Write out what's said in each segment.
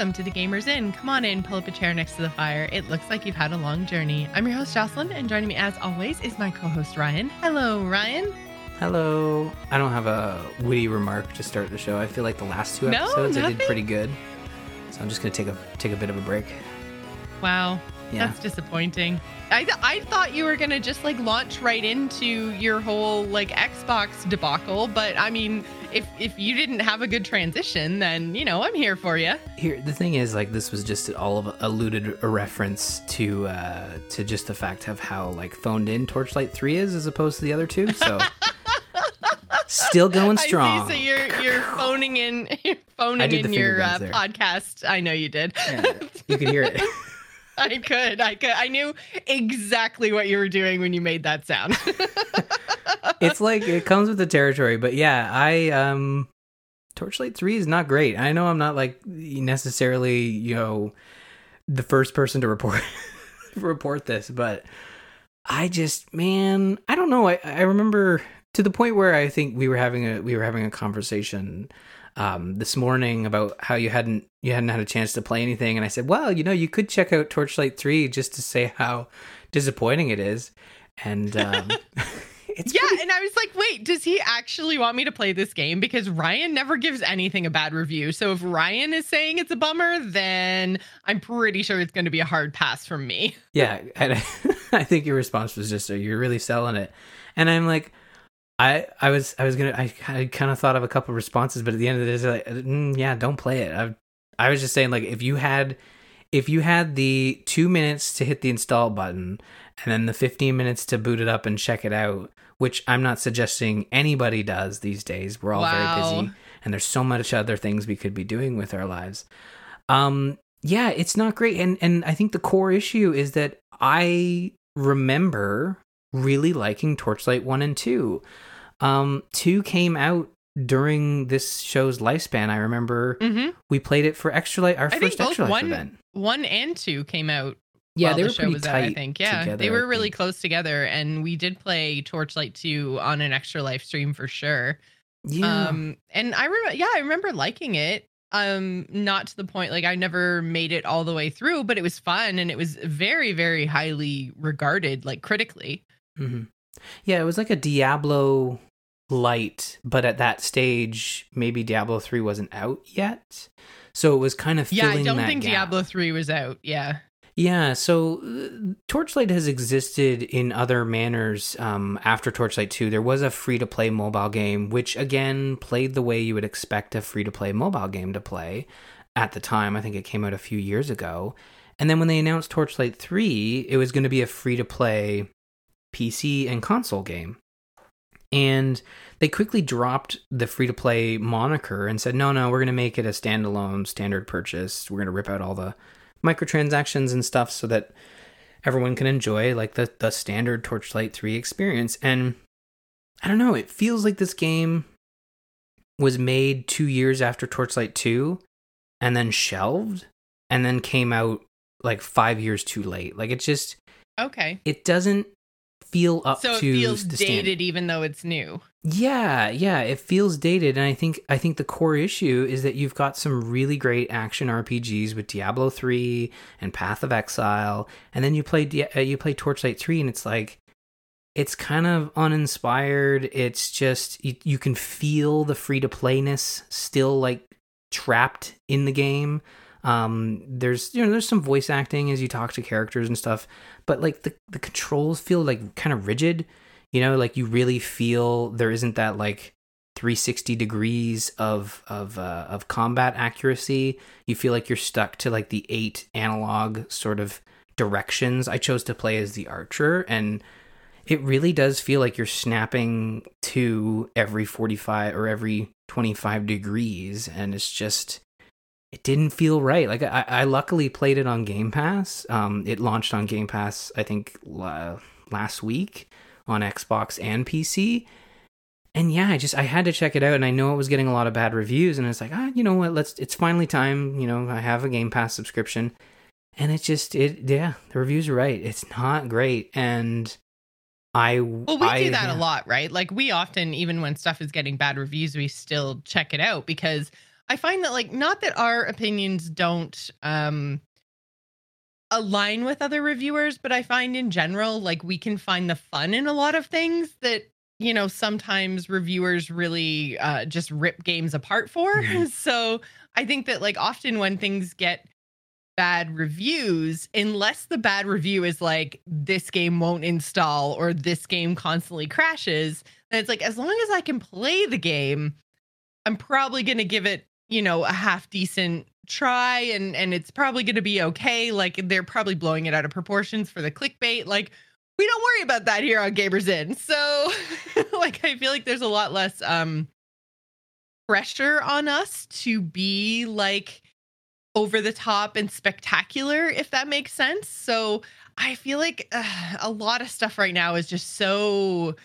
Welcome to the Gamers Inn. Come on in, pull up a chair next to the fire. It looks like you've had a long journey. I'm your host, Jocelyn, and joining me as always is my co host, Ryan. Hello, Ryan. Hello. I don't have a witty remark to start the show. I feel like the last two No, episodes I did pretty good. So I'm just gonna take a take a bit of a break. Wow, Yeah. that's disappointing. I, th- I thought you were going to just like launch right into your whole like Xbox debacle, but I mean, if, if you didn't have a good transition, then, you know, I'm here for you. Here, the thing is, like, this was just all of alluded a reference to uh to just the fact of how like phoned in Torchlight Three is as opposed to the other two. So still going strong. I see. So you're you're phoning in you're phoning in your uh, podcast. I know you did. Yeah, you can hear it. I could. I could. I knew exactly what you were doing when you made that sound. it's like it comes with the territory, but yeah, I um Torchlight 3 is not great. I know I'm not like necessarily, you know, the first person to report report this, but I just man, I don't know. I I remember to the point where I think we were having a we were having a conversation um this morning about how you hadn't you hadn't had a chance to play anything and I said, "Well, you know, you could check out Torchlight 3 just to say how disappointing it is." And um it's yeah, pretty- and I was like, wait, does he actually want me to play this game? Because Ryan never gives anything a bad review. So if Ryan is saying it's a bummer, then I'm pretty sure it's going to be a hard pass from me. Yeah, and I, I think your response was just, "Are you really selling it?" And I'm like, I, I was, I was gonna, I, I kind of thought of a couple responses, but at the end of the day, like, mm, yeah, don't play it. I, I was just saying, like, if you had, if you had the two minutes to hit the install button, and then the 15 minutes to boot it up and check it out, which I'm not suggesting anybody does these days. We're all very busy, and there's so much other things we could be doing with our lives. Um, yeah, it's not great, and and I think the core issue is that I remember really liking Torchlight one and two. Um, two came out during this show's lifespan. I remember Mm-hmm. we played it for Extra Life, our I first Extra Life one- event. One and two came out. Yeah, they the were show pretty was tight. out. I think. Yeah, together, they were really close together, and we did play Torchlight two on an extra live stream for sure. Yeah, Um, and I remember, yeah, I remember liking it. Um, not to the point like I never made it all the way through, but it was fun and it was very, very highly regarded, like critically. hmm yeah, it was like a Diablo light, but at that stage, maybe Diablo three wasn't out yet, so it was kind of Yeah, I don't think gap. Diablo three was out. Yeah, Yeah, so uh, Torchlight has existed in other manners um, after Torchlight 2. There was a free to play mobile game, which again played the way you would expect a free to play mobile game to play at the time. I think it came out a few years ago. And then when they announced Torchlight 3, it was going to be a free to play PC and console game. And they quickly dropped the free to play moniker and said, no, no, we're going to make it a standalone standard purchase. We're going to rip out all the microtransactions and stuff so that everyone can enjoy like the, the standard Torchlight 3 experience. And I don't know, it feels like this game was made two years after Torchlight 2 and then shelved and then came out like five years too late. Like it just, okay. it doesn't feel up So it feels the standard. dated, even though it's new. Yeah, yeah, it feels dated, and I think I think the core issue is that you've got some really great action RPGs with Diablo three and Path of Exile, and then you play uh, you play Torchlight three, and it's like it's kind of uninspired. It's just you, you can feel the free to playness still like trapped in the game. Um, there's you know there's some voice acting as you talk to characters and stuff, but like the the controls feel like kind of rigid. You know like you really feel there isn't that like 360 degrees of of uh, of combat accuracy. You feel like you're stuck to like the eight analog sort of directions. I chose to play as the archer and it really does feel like you're snapping to every 45 or every 25 degrees and it's just it didn't feel right like i, I luckily played it on game pass um it launched on game pass i think la- last week on Xbox and PC. And yeah, I just I had to check it out and I know it was getting a lot of bad reviews and it's like, ah, you know what, let's it's finally time, you know, I have a Game Pass subscription. And it just it yeah, the reviews are right. It's not great and I Well, we I, do that a lot, right? Like we often, even when stuff is getting bad reviews, we still check it out because I find that like not that our opinions don't um align with other reviewers, but I find in general like we can find the fun in a lot of things that you know sometimes reviewers really uh just rip games apart for. Mhm. So I think that like often when things get bad reviews, unless the bad review is like this game won't install or this game constantly crashes, and it's like as long as I can play the game, I'm probably going to give it, you know, a half decent try and and it's probably going to be okay. Like they're probably blowing it out of proportions for the clickbait. Like we don't worry about that here on Gamers Inn. So like I feel like there's a lot less um pressure on us to be like over the top and spectacular if that makes sense. So I feel like uh, a lot of stuff right now is just so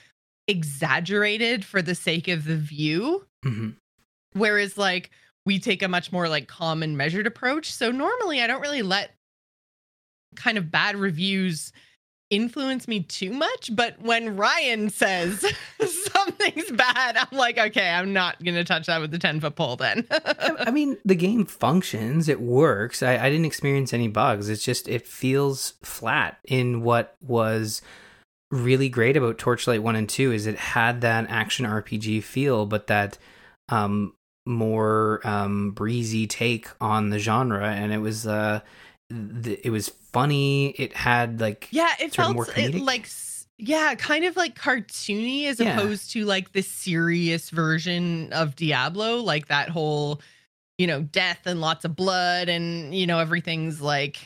exaggerated for the sake of the view hmm whereas like we take a much more like calm and measured approach so normally i don't really let kind of bad reviews influence me too much but when ryan says something's bad i'm like okay i'm not gonna touch that with the 10 foot pole then I I mean, the game functions, it works. I, I didn't experience any bugs. It's just, it feels flat in what was really great about Torchlight 1 and 2 is it had that action RPG feel, but that um, more um, breezy take on the genre. And it was, uh, th- it was funny. It had like, yeah it felt it, like yeah kind of like cartoony as Yeah. opposed to like the serious version of diablo like that whole you know death and lots of blood and you know everything's like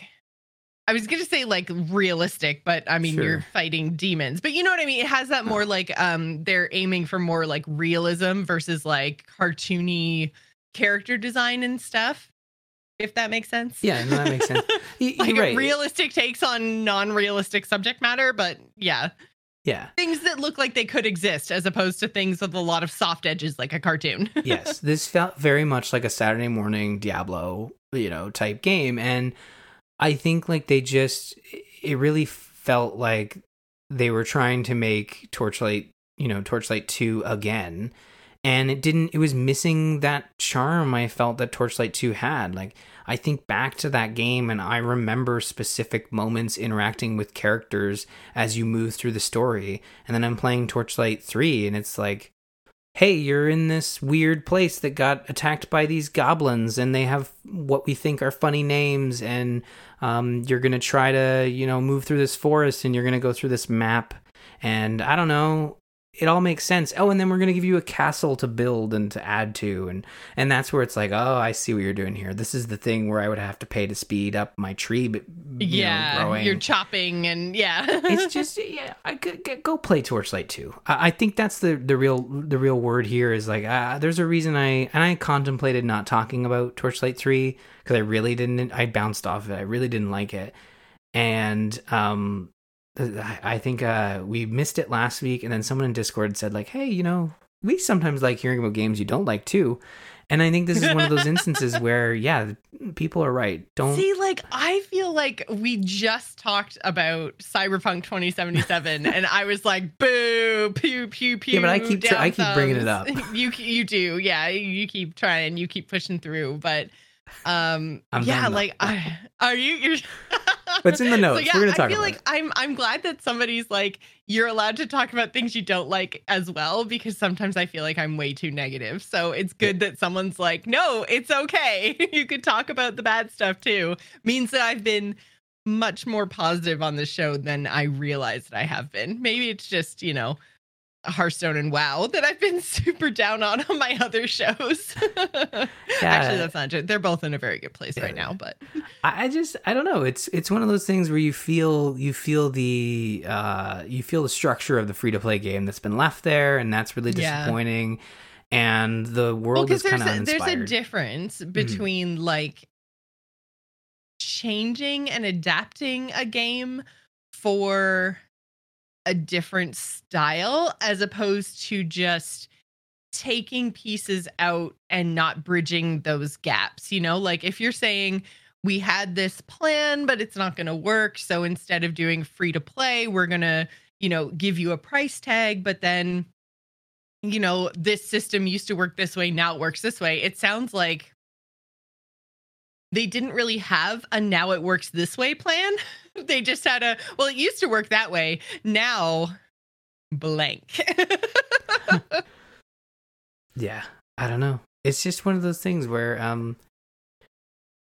i was gonna say like realistic but i mean you're fighting demons. But you know what i mean? It has that more like um they're aiming for more like realism versus like cartoony character design and stuff if that makes sense. Yeah, no, that makes sense. Like right. realistic takes on non-realistic subject matter but yeah. Yeah. things that look like they could exist as opposed to things with a lot of soft edges like a cartoon. Yes, this felt very much like a Saturday morning Diablo, you know, type game, and I think like they just it really felt like they were trying to make Torchlight, you know, Torchlight 2 again. And it didn't it was missing that charm I felt that Torchlight 2 had. Like I think back to that game and I remember specific moments interacting with characters as you move through the story. And then I'm playing Torchlight 3 and it's like hey, you're in this weird place that got attacked by these goblins, and they have what we think are funny names, and um, you're gonna try to, you know, move through this forest, and you're gonna go through this map, and I don't know. It all makes sense. Oh, and then we're gonna give you a castle to build and to add to, and and that's where it's like, oh, I see what you're doing here. This is the thing where I would have to pay to speed up my tree, but you yeah know, growing you're chopping and yeah it's just yeah I could go play Torchlight 2. I, I think that's the the real the real word here is like uh, there's a reason I and I contemplated not talking about Torchlight 3 because I really didn't I bounced off it. I really didn't like it. And um I I think uh we missed it last week and then someone in Discord said like, "Hey, you know, we sometimes like hearing about games you don't like too." And I think this is one of those instances where yeah, people are right. Don't see like i feel like we just talked about cyberpunk 2077 and i was like boo pew pew pew Yeah, but I keep tr- I keep bringing it up. you you do yeah you keep trying you keep pushing through but um I'm yeah like i are you you're What's in the notes? yeah, We're gonna I feel like I'm I'm glad that somebody's like you're allowed to talk about things you don't like as well because sometimes I feel like I'm way too negative. So it's good that someone's like, "No, it's okay. you could talk about the bad stuff too." Means that I've been much more positive on the show than I realized that I have been. Maybe it's just, you know, Hearthstone and WoW that I've been super down on on my other shows. Actually, that's not true. They're both in a very good place right now, but I just I don't know. It's it's one of those things where you feel you feel the uh you feel the structure of the free to play game that's been left there, and that's really Yeah. disappointing. And the well, world is because kind of there's a difference between like changing and adapting a game for a different style as opposed to just taking pieces out and not bridging those gaps you know like if you're saying we had this plan but it's not going to work so instead of doing free to play we're going to you know give you a price tag but then you know, this system used to work this way, now it works this way. It sounds like they didn't really have a now it works this way plan. they just had a, well, it used to work that way. Now, blank. yeah, I don't know. It's just one of those things where um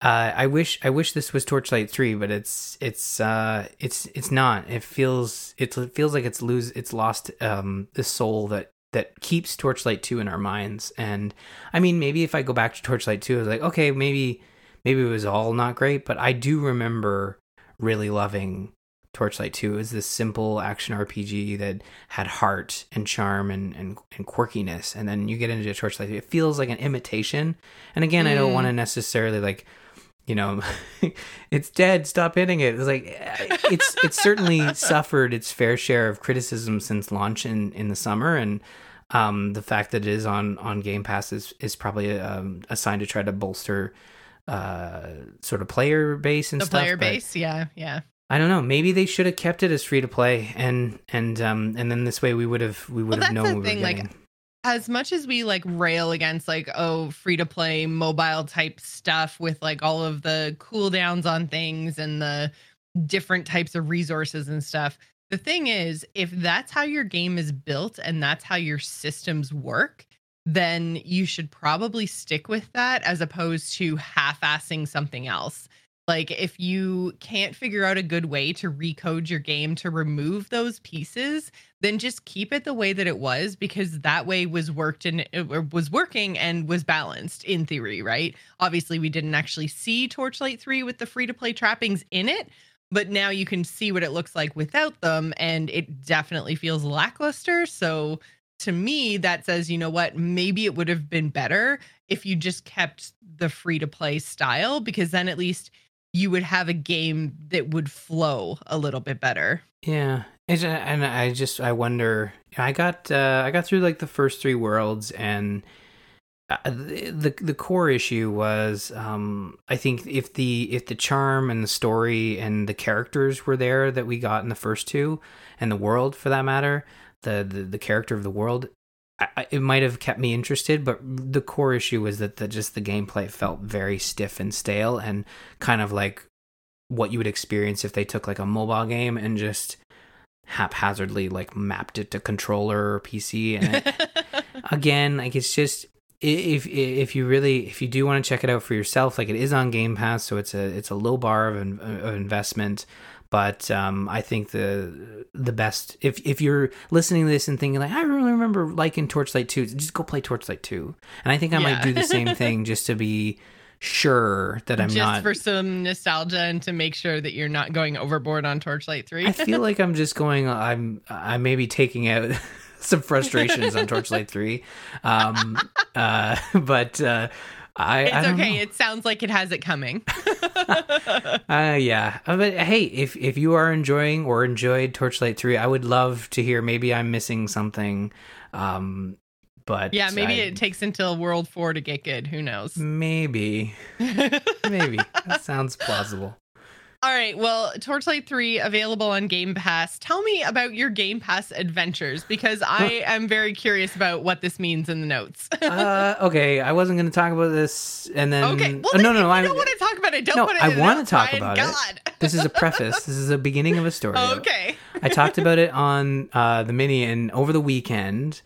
uh, I wish I wish this was Torchlight 3, but it's it's uh it's it's not. It feels it feels like it's lose it's lost um the soul that that keeps Torchlight 2 in our minds. And I mean, maybe if I go back to Torchlight 2, I was like, okay, maybe maybe it was all not great, but I do remember really loving Torchlight 2. It was this simple action RPG that had heart and charm and, and, and quirkiness. And then you get into Torchlight 2, it feels like an imitation. And again, mm. I don't want to necessarily like you know, it's dead. Stop hitting it. It's like it's it's certainly suffered its fair share of criticism since launch in in the summer, and um, the fact that it is on on Game Pass is is probably a, um, a sign to try to bolster uh sort of player base and the stuff. player base, yeah, yeah. I don't know. Maybe they should have kept it as free to play, and and um and then this way we would have we would well, have known. The thing, like as much as we like rail against like oh free to play mobile type stuff with like all of the cooldowns on things and the different types of resources and stuff the thing is if that's how your game is built and that's how your systems work then you should probably stick with that as opposed to half-assing something else like if you can't figure out a good way to recode your game to remove those pieces, then just keep it the way that it was because that way was worked and was working and was balanced in theory, right? Obviously, we didn't actually see Torchlight 3 with the free to play trappings in it, but now you can see what it looks like without them and it definitely feels lackluster. So to me that says you know what maybe it would have been better if you just kept the free to play style because then at least you would have a game that would flow a little bit better. Yeah. And I just I wonder I got uh I got through like the first 3 worlds and uh, the the core issue was um I think if the if the charm and the story and the characters were there that we got in the first two and the world for that matter the the, the character of the world I, it might have kept me interested, but the core issue was that the, just the gameplay felt very stiff and stale and kind of like what you would experience if they took like a mobile game and just haphazardly like mapped it to controller or PC. And it, again, like it's just if if you really if you do want to check it out for yourself, like it is on Game Pass, so it's a it's a low bar of, of investment. But um, I think the the best if if you're listening to this and thinking like I really remember liking Torchlight two, just go play Torchlight two. And I think I yeah. might do the same thing just to be sure that I'm just not just for some nostalgia and to make sure that you're not going overboard on Torchlight three. I feel like I'm just going. I'm I may be taking out. some frustrations on Torchlight 3. Um, uh, but uh, I, it's I okay. Know. It sounds like it has it coming. uh, yeah, uh, but hey, if if you are enjoying or enjoyed Torchlight Three, I would love to hear. Maybe I'm missing something. Um, but yeah, maybe I, it takes until World Four to get good. Who knows? Maybe, maybe that sounds plausible. All right. Well, Torchlight 3 available on Game Pass. Tell me about your Game Pass adventures because I am very curious about what this means in the notes. uh, okay. I wasn't going to talk about this and then. Okay. Well, uh, no, no, no. I don't want to talk about it. Don't no, put it I want to talk about God. it. This is a preface. This is a beginning of a story. okay. I talked about it on uh, the mini and over the weekend.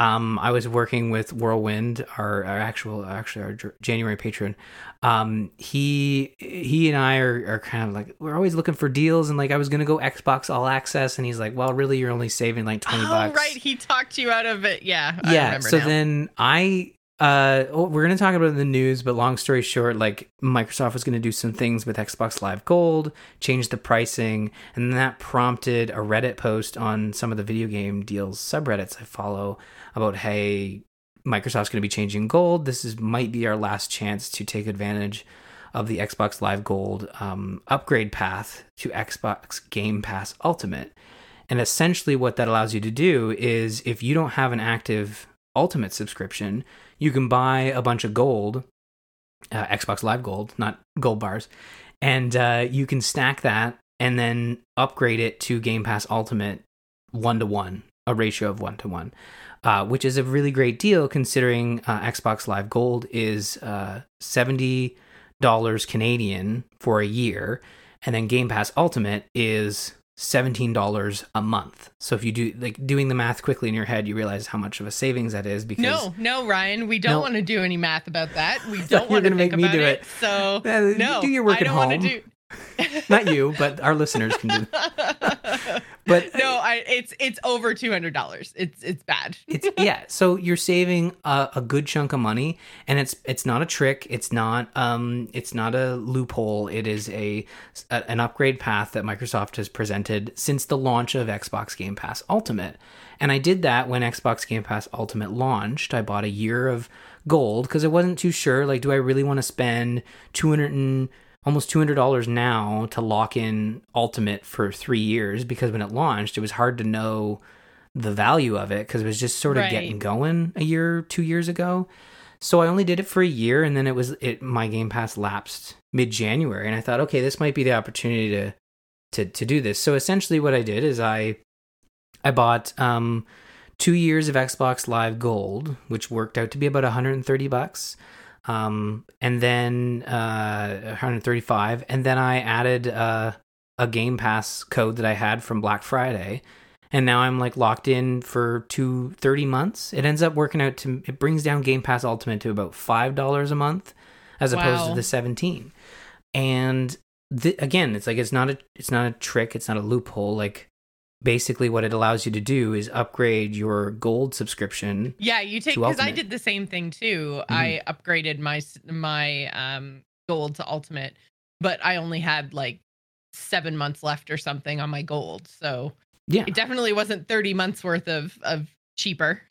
Um, I was working with Whirlwind, our, our actual, actually our January patron. Um, he he and I are, are kind of like we're always looking for deals, and like I was gonna go Xbox All Access, and he's like, "Well, really, you're only saving like twenty oh, bucks." right, he talked you out of it. Yeah, yeah. so now. then I uh, oh, we're going to talk about the news, but long story short, like Microsoft was going to do some things with Xbox Live Gold, change the pricing, and that prompted a Reddit post on some of the video game deals subreddits I follow about, hey, Microsoft's going to be changing Gold. This is might be our last chance to take advantage of the Xbox Live Gold um, upgrade path to Xbox Game Pass Ultimate. And essentially, what that allows you to do is if you don't have an active Ultimate subscription, you can buy a bunch of gold, uh, Xbox Live Gold, not gold bars, and uh, you can stack that and then upgrade it to Game Pass Ultimate one to one, a ratio of one to one. which is a really great deal considering uh, Xbox Live Gold is uh, seventy dollars Canadian for a year, and then Game Pass Ultimate is seventeen dollars a month. So if you do like doing the math quickly in your head, you realize how much of a savings that is. Because no, no, Ryan, we don't No. want to do any math about that. We don't want to make me do it. it. So no, do your work I at don't want home. to do. not you, but our listeners can do. That. But no, I it's it's over two hundred dollars. It's it's bad. it's yeah so you're saving a, a good chunk of money and it's it's not a trick it's not um it's not a loophole it is a, a an upgrade path that microsoft has presented since the launch of xbox game pass ultimate and i did that when xbox game pass ultimate launched i bought a year of gold because i wasn't too sure like do i really want to spend 200 and almost $200 now to lock in ultimate for three years because when it launched it was hard to know the value of it because it was just sort of Right. getting going a year, two years ago. So I only did it for a year, and then it was it. My Game Pass lapsed mid January, and I thought, okay, this might be the opportunity to to to do this. So essentially, what I did is I I bought um two years of Xbox Live Gold, which worked out to be about 130 bucks. Um, and then uh 135, and then I added uh a Game Pass code that I had from Black Friday and now I'm like locked in for two thirty months. It ends up working out to it brings down Game Pass Ultimate to about five dollars a month, as opposed to the seventeen. And th- again, it's like it's not a it's not a trick, it's not a loophole. Like basically, what it allows you to do is upgrade your gold subscription. Yeah, you take because I did the same thing too. Mm-hmm. I upgraded my my um gold to ultimate, but I only had like seven months left or something on my gold, so Yeah, it definitely wasn't thirty months worth of of cheaper.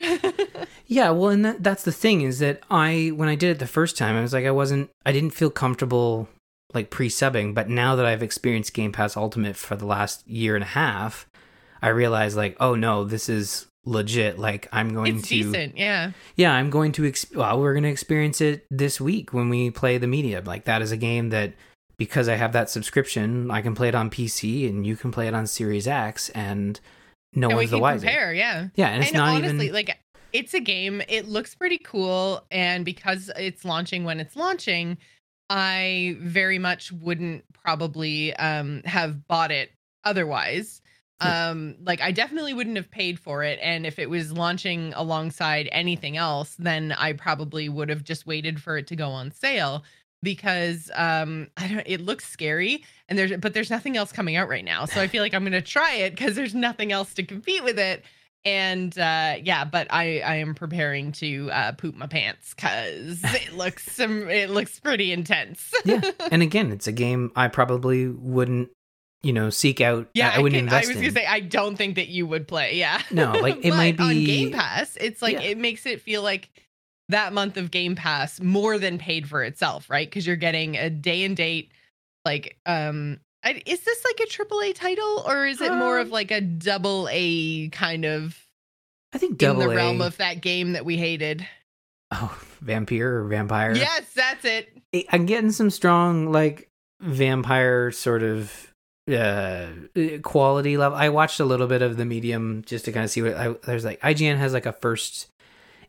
Yeah, well, and that, that's the thing is that I, when I did it the first time, I was like, I wasn't, I didn't feel comfortable like pre subbing. But now that I've experienced Game Pass Ultimate for the last year and a half, I realize like, oh no, this is legit. Like, I'm going it's to, decent, yeah. yeah, I'm going to, ex- well, we're going to experience it this week when we play the Medium. Like, that is a game that because I have that subscription, I can play it on PC and you can play it on Series X and no and one's the wiser. compare, yeah. Yeah, and it's and not honestly, even. like it's a game. It looks pretty cool, and because it's launching when it's launching, I very much wouldn't probably um have bought it otherwise. Um, like I definitely wouldn't have paid for it, and if it was launching alongside anything else, then I probably would have just waited for it to go on sale because um I don't it looks scary and there's but there's nothing else coming out right now. So I feel like I'm going to try it cuz there's nothing else to compete with it. And uh yeah but i i am preparing to uh poop my pants because it looks some it looks pretty intense. Yeah. And again it's a game i probably wouldn't you know seek out yeah i, I wouldn't can- invest was in gonna say i don't think that you would play yeah. No, like, it might on be- game pass it's like Yeah. it makes it feel like that month of game pass more than paid for itself right? Because you're getting a day and date like um I, is this like a triple A title or is it more of Um, like a double A kind of i think double A in the A- realm of that game that we hated? Oh Vampyr or Vampyr? Yes that's it. I'm getting some strong like Vampyr sort of uh quality level i watched a little bit of the medium just to kind of see what I, there's like ign has like a first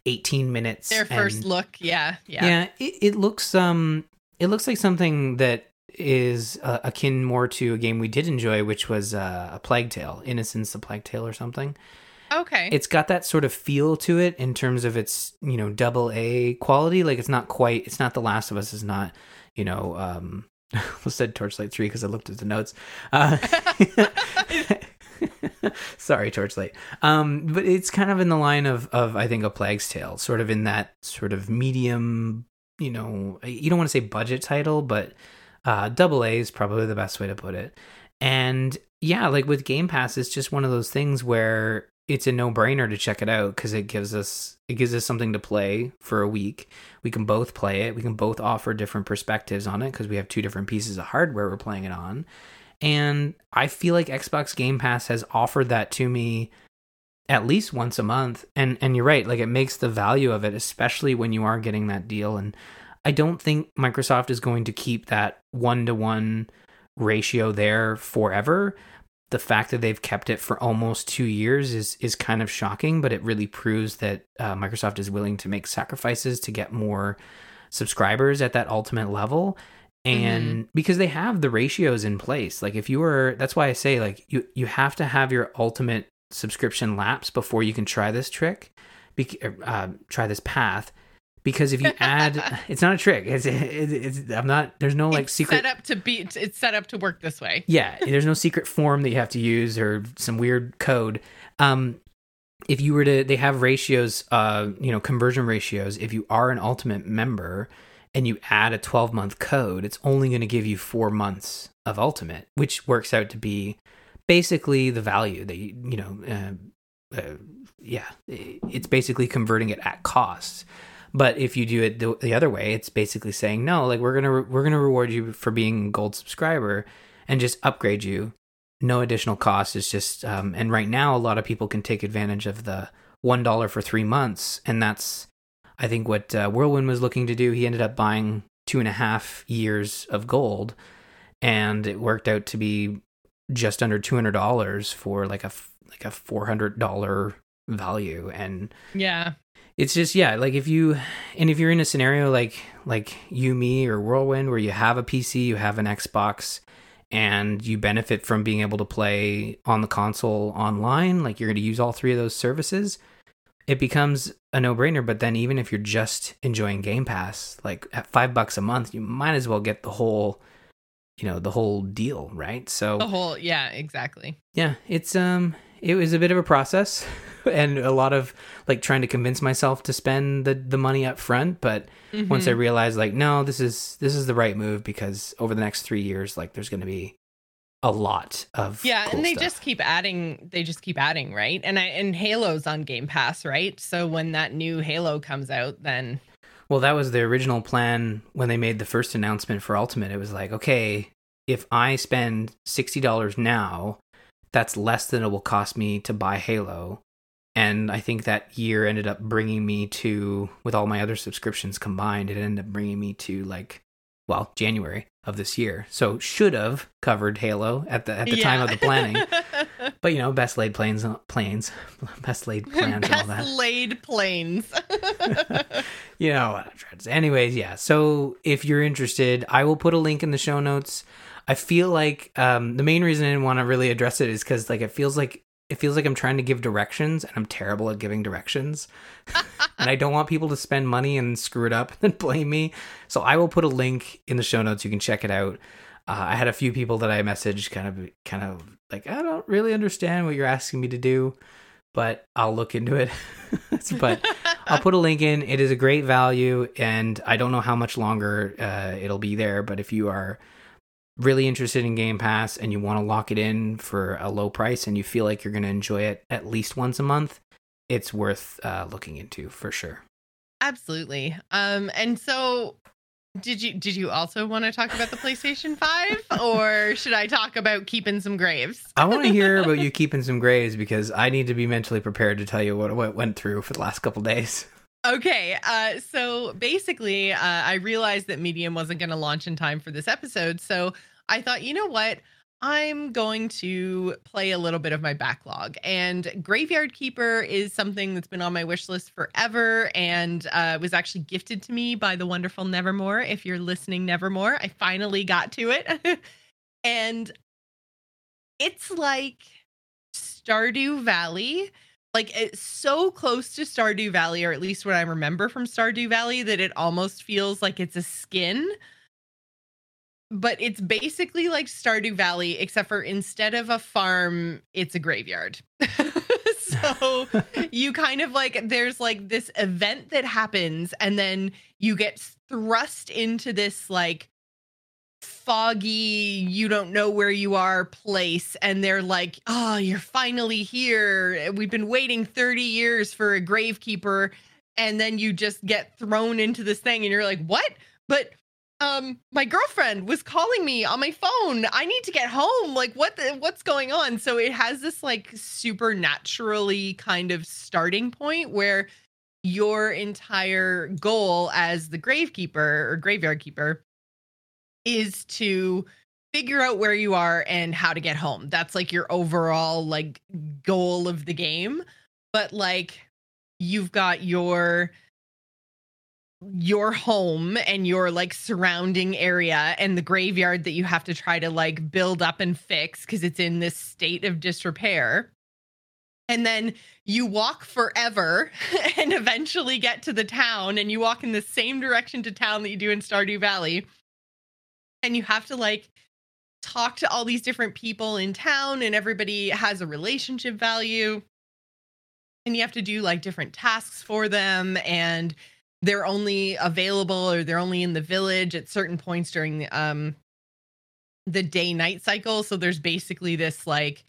18 minutes Their first and- look, yeah, yeah. yeah, it, it looks um it looks like something that is uh, akin more to a game we did enjoy which was uh, a plague tale innocence the plague tale or something Okay. it's got that sort of feel to it in terms of its you know double a quality like it's not quite it's not the last of us is not you know um I said torchlight 3 because i looked at the notes. Uh sorry torchlight. Um but it's kind of in the line of of i think a plague's tale sort of in that sort of medium you know you don't want to say budget title but uh double a is probably the best way to put it. And yeah like with game pass it's just one of those things where it's a no-brainer to check it out because it gives us it gives us something to play for a week. We can both play it. We can both offer different perspectives on it because we have two different pieces of hardware we're playing it on. And i feel like xbox game pass has offered that to me at least once a month. And and you're right like it makes the value of it especially when you are getting that deal. And i don't think microsoft is going to keep that one to one ratio there forever the fact that they've kept it for almost two years is is kind of shocking, but it really proves that uh, Microsoft is willing to make sacrifices to get more subscribers at that ultimate level. And mm-hmm. because they have the ratios in place, like if you were, that's why I say like you you have to have your ultimate subscription lapse before you can try this trick, be, uh, try this path because if you add it's not a trick. It's, it's, it's i'm not there's no like secret it's secret set up to be it's set up to work this way. Yeah there's no secret form that you have to use or some weird code. Um if you were to they have ratios uh you know conversion ratios. If you are an ultimate member and you add a 12 month code it's only going to give you four months of ultimate which works out to be basically the value that you you know uh, uh, yeah it's basically converting it at cost but if you do it the, the other way, it's basically saying no, like we're gonna we're gonna reward you for being a gold subscriber and just upgrade you, no additional cost. It's just um, and right now a lot of people can take advantage of the one dollar for three months, and that's I think what uh, Whirlwind was looking to do. He ended up buying two and a half years of gold, and it worked out to be just under two hundred dollars for like a like a four hundred dollar value. And yeah it's just yeah like if you and if you're in a scenario like like you me or whirlwind where you have a pc you have an xbox and you benefit from being able to play on the console online like you're going to use all three of those services it becomes a no-brainer. But then even if you're just enjoying game pass like at five bucks a month you might as well get the whole you know the whole deal right? So the whole yeah exactly. Yeah it's um it was a bit of a process and a lot of like trying to convince myself to spend the the money up front but mm-hmm. once i realized like no this is this is the right move because over the next 3 years like there's going to be a lot of yeah cool and they stuff. just keep adding they just keep adding right and i and halo's on game pass right so when that new halo comes out then well that was the original plan when they made the first announcement for ultimate it was like okay if i spend $60 now that's less than it will cost me to buy Halo. And I think that year ended up bringing me to, with all my other subscriptions combined, it ended up bringing me to like, well, January of this year. So should have covered Halo at the at the yeah. time of the planning. but you know, best laid plans, planes, best laid plans, best and all that. laid planes. you know what I'm trying to say. Anyways, yeah. So if you're interested, I will put a link in the show notes. I feel like um, the main reason I didn't want to really address it is because like it feels like it feels like I'm trying to give directions and I'm terrible at giving directions. and I don't want people to spend money and screw it up and blame me. So I will put a link in the show notes. You can check it out. Uh, I had a few people that I messaged kind of kind of like I don't really understand what you're asking me to do, but I'll look into it. but I'll put a link in. It is a great value and I don't know how much longer uh, it'll be there, but if you are really interested in Game Pass and you want to lock it in for a low price and you feel like you're going to enjoy it at least once a month, it's worth uh, looking into for sure. Absolutely. Um, and so did you did you also want to talk about the PlayStation 5 or should I talk about keeping some graves? I want to hear about you keeping some graves because I need to be mentally prepared to tell you what what went through for the last couple days. Okay, uh, so basically, uh, I realized that Medium wasn't going to launch in time for this episode, so I thought, you know what? I'm going to play a little bit of my backlog. And Graveyard Keeper is something that's been on my wish list forever and uh, was actually gifted to me by the wonderful Nevermore. If you're listening, Nevermore, I finally got to it. and it's like Stardew Valley. Like it's so close to Stardew Valley, or at least what I remember from Stardew Valley, that it almost feels like it's a skin but it's basically like Stardew Valley, except for instead of a farm, it's a graveyard. so you kind of like there's like this event that happens, and then you get thrust into this like foggy, you don't know where you are place, and they're like, Oh, you're finally here. We've been waiting 30 years for a gravekeeper. And then you just get thrown into this thing, and you're like, What? But um my girlfriend was calling me on my phone i need to get home like what the, what's going on so it has this like supernaturally kind of starting point where your entire goal as the gravekeeper or graveyard keeper is to figure out where you are and how to get home. That's like your overall like goal of the game. But like you've got your your home and your like surrounding area and the graveyard that you have to try to like build up and fix because it's in this state of disrepair. And then you walk forever and eventually get to the town and you walk in the same direction to town that you do in Stardew Valley. And you have to like talk to all these different people in town and everybody has a relationship value. And you have to do like different tasks for them and they're only available or they're only in the village at certain points during the um the day night cycle. So there's basically this like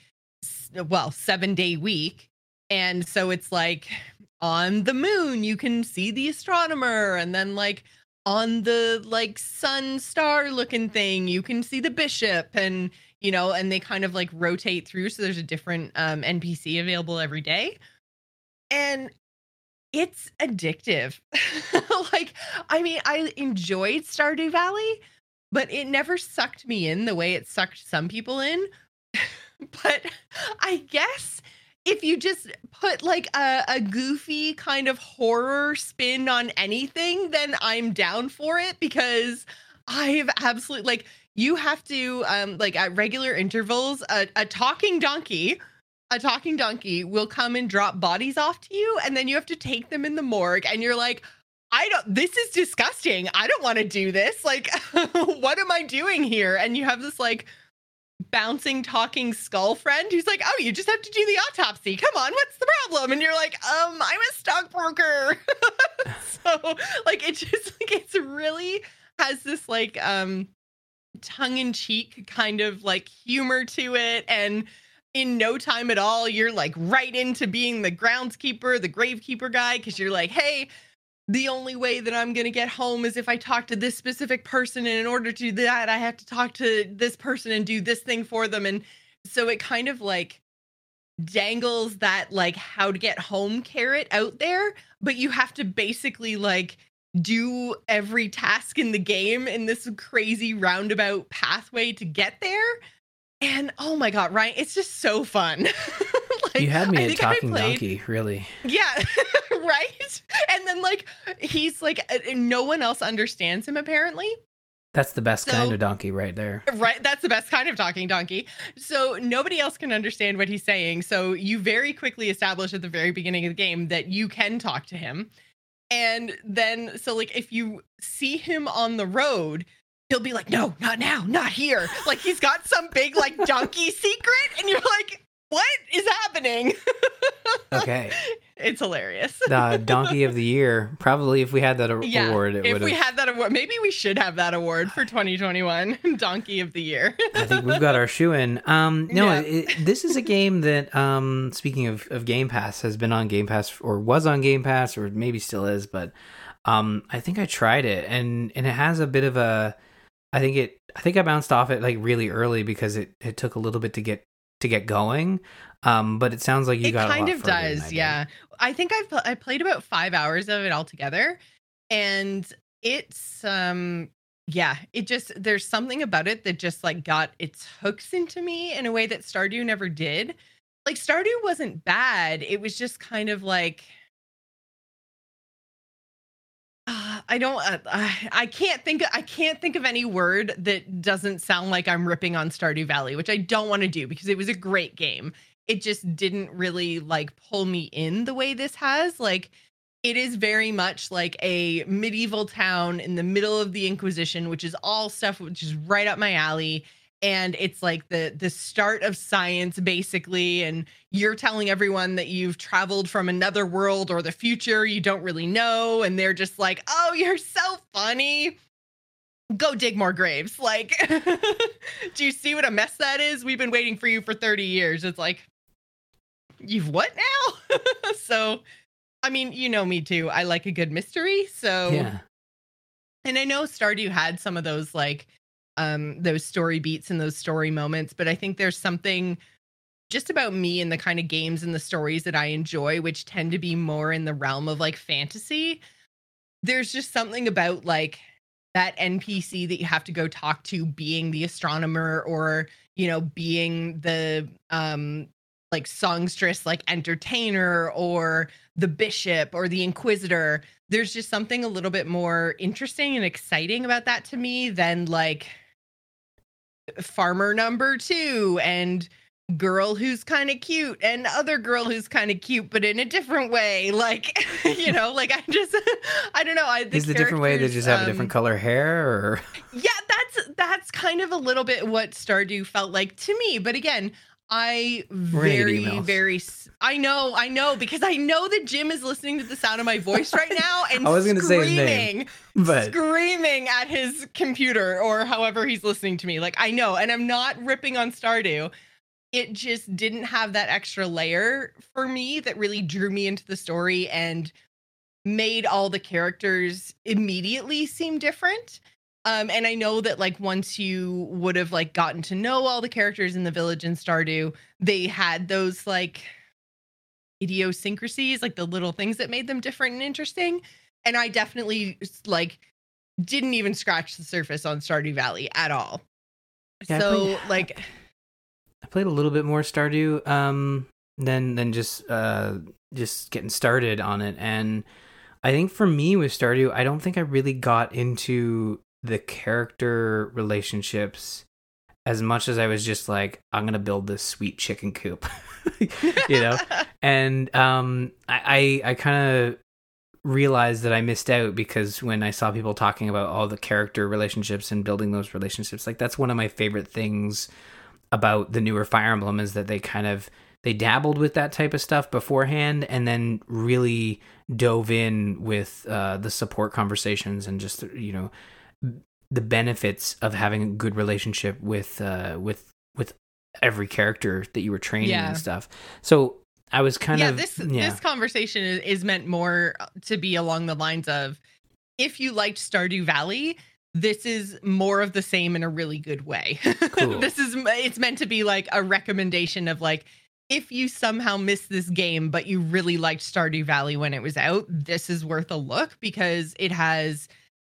well 7 day week. And so it's like on the moon you can see the astronomer and then like on the like sun star looking thing you can see the bishop and you know and they kind of like rotate through. So there's a different um npc available every day. And it's addictive. like, I mean, I enjoyed Stardew Valley, but it never sucked me in the way it sucked some people in. but I guess if you just put like a, a goofy kind of horror spin on anything, then I'm down for it because I've absolutely like you have to um like at regular intervals a, a talking donkey a talking donkey will come and drop bodies off to you and then you have to take them in the morgue and you're like I don't this is disgusting. I don't want to do this. Like what am I doing here? And you have this like bouncing talking skull friend who's like, "Oh, you just have to do the autopsy. Come on, what's the problem?" And you're like, "Um, I'm a stockbroker." so, like it just like it's really has this like um tongue in cheek kind of like humor to it and in no time at all, you're like right into being the groundskeeper, the gravekeeper guy, because you're like, hey, the only way that I'm going to get home is if I talk to this specific person. And in order to do that, I have to talk to this person and do this thing for them. And so it kind of like dangles that like how to get home carrot out there, but you have to basically like do every task in the game in this crazy roundabout pathway to get there. And oh my god, Ryan, it's just so fun. like, you had me at talking donkey, really. Yeah, right. And then like he's like, uh, no one else understands him apparently. That's the best so, kind of donkey right there. Right. That's the best kind of talking donkey. So nobody else can understand what he's saying. So you very quickly establish at the very beginning of the game that you can talk to him. And then, so like if you see him on the road, he'll be like, no, not now, not here. Like he's got some big like donkey secret, and you're like, what is happening? okay. It's hilarious. the donkey of the year. Probably if we had that a- yeah, award, if we had that award, maybe we should have that award for 2021 donkey of the year. I think we've got our shoe in. Um, no, yeah. it, this is a game that, um, speaking of, of Game Pass, has been on Game Pass or was on Game Pass or maybe still is, but um, I think I tried it and and it has a bit of a I think it I think I bounced off it like really early because it, it took a little bit to get to get going. Um, but it sounds like you it got kind of does, yeah. I think I've I played about five hours of it altogether, and it's um yeah, it just there's something about it that just like got its hooks into me in a way that Stardew never did. Like Stardew wasn't bad; it was just kind of like uh, I don't. Uh, I can't think. I can't think of any word that doesn't sound like I'm ripping on Stardew Valley, which I don't want to do because it was a great game. It just didn't really like pull me in the way this has. Like, it is very much like a medieval town in the middle of the Inquisition, which is all stuff which is right up my alley and it's like the the start of science basically and you're telling everyone that you've traveled from another world or the future you don't really know and they're just like oh you're so funny. Go dig more graves like do you see what a mess that is? We've been waiting for you for 30 years. It's like you've what now? So i mean you know me too. I like a good mystery so yeah. And i know stardew had some of those like um those story beats and those story moments but i think there's something just about me and the kind of games and the stories that i enjoy which tend to be more in the realm of like fantasy there's just something about like that NPC that you have to go talk to being the astronomer or, you know, being the um like songstress like entertainer or the bishop or the inquisitor. There's just something a little bit more interesting and exciting about that to me than like farmer number 2 and girl who's kind of cute and other girl who's kind of cute but in a different way. Like you know like i just i don't know I, the is the different way they just have um, a different um, color hair or? Yeah that's that's kind of a little bit what stardew felt like to me but again I very, very. I know, I know, because I know that Jim is listening to the sound of my voice right now and I was going to say his name, but screaming at his computer or however he's listening to me. Like I know, and I'm not ripping on Stardew it just didn't have that extra layer for me that really drew me into the story and made all the characters immediately seem different. Um, and I know that like once you would have like gotten to know all the characters in the village in Stardew, they had those like idiosyncrasies, like the little things that made them different and interesting. And I definitely like didn't even scratch the surface on Stardew Valley at all. Yeah, so like I played a little bit more Stardew um, than than just uh, just getting started on it, and I think for me with Stardew, I don't think I really got into the character relationships as much as I was just like, I'm gonna build this sweet chicken coop, you know, and um, I I, I kind of realized that I missed out because when I saw people talking about all the character relationships and building those relationships, like that's one of my favorite things about the newer Fire Emblem is that they kind of they dabbled with that type of stuff beforehand and then really dove in with uh, the support conversations and just you know the benefits of having a good relationship with uh, with with every character that you were training yeah. and stuff. So I was kind yeah, of this yeah. this conversation is, is meant more to be along the lines of if you liked Stardew Valley, this is more of the same in a really good way. Cool. this is it's meant to be like a recommendation of like if you somehow missed this game but you really liked Stardew Valley when it was out, this is worth a look because it has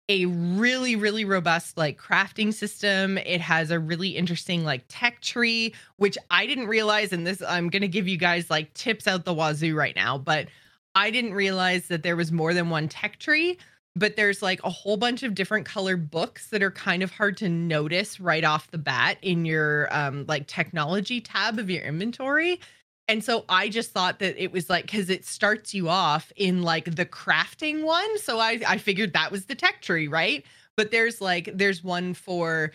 a really really robust like crafting system. It has a really interesting like tech tree which I didn't realize and this I'm going to give you guys like tips out the wazoo right now, but I didn't realize that there was more than one tech tree but there's like a whole bunch of different color books that are kind of hard to notice right off the bat in your um like technology tab of your inventory and so i just thought that it was like because it starts you off in like the crafting one. So i i figured that was the tech tree right? But there's like there's one for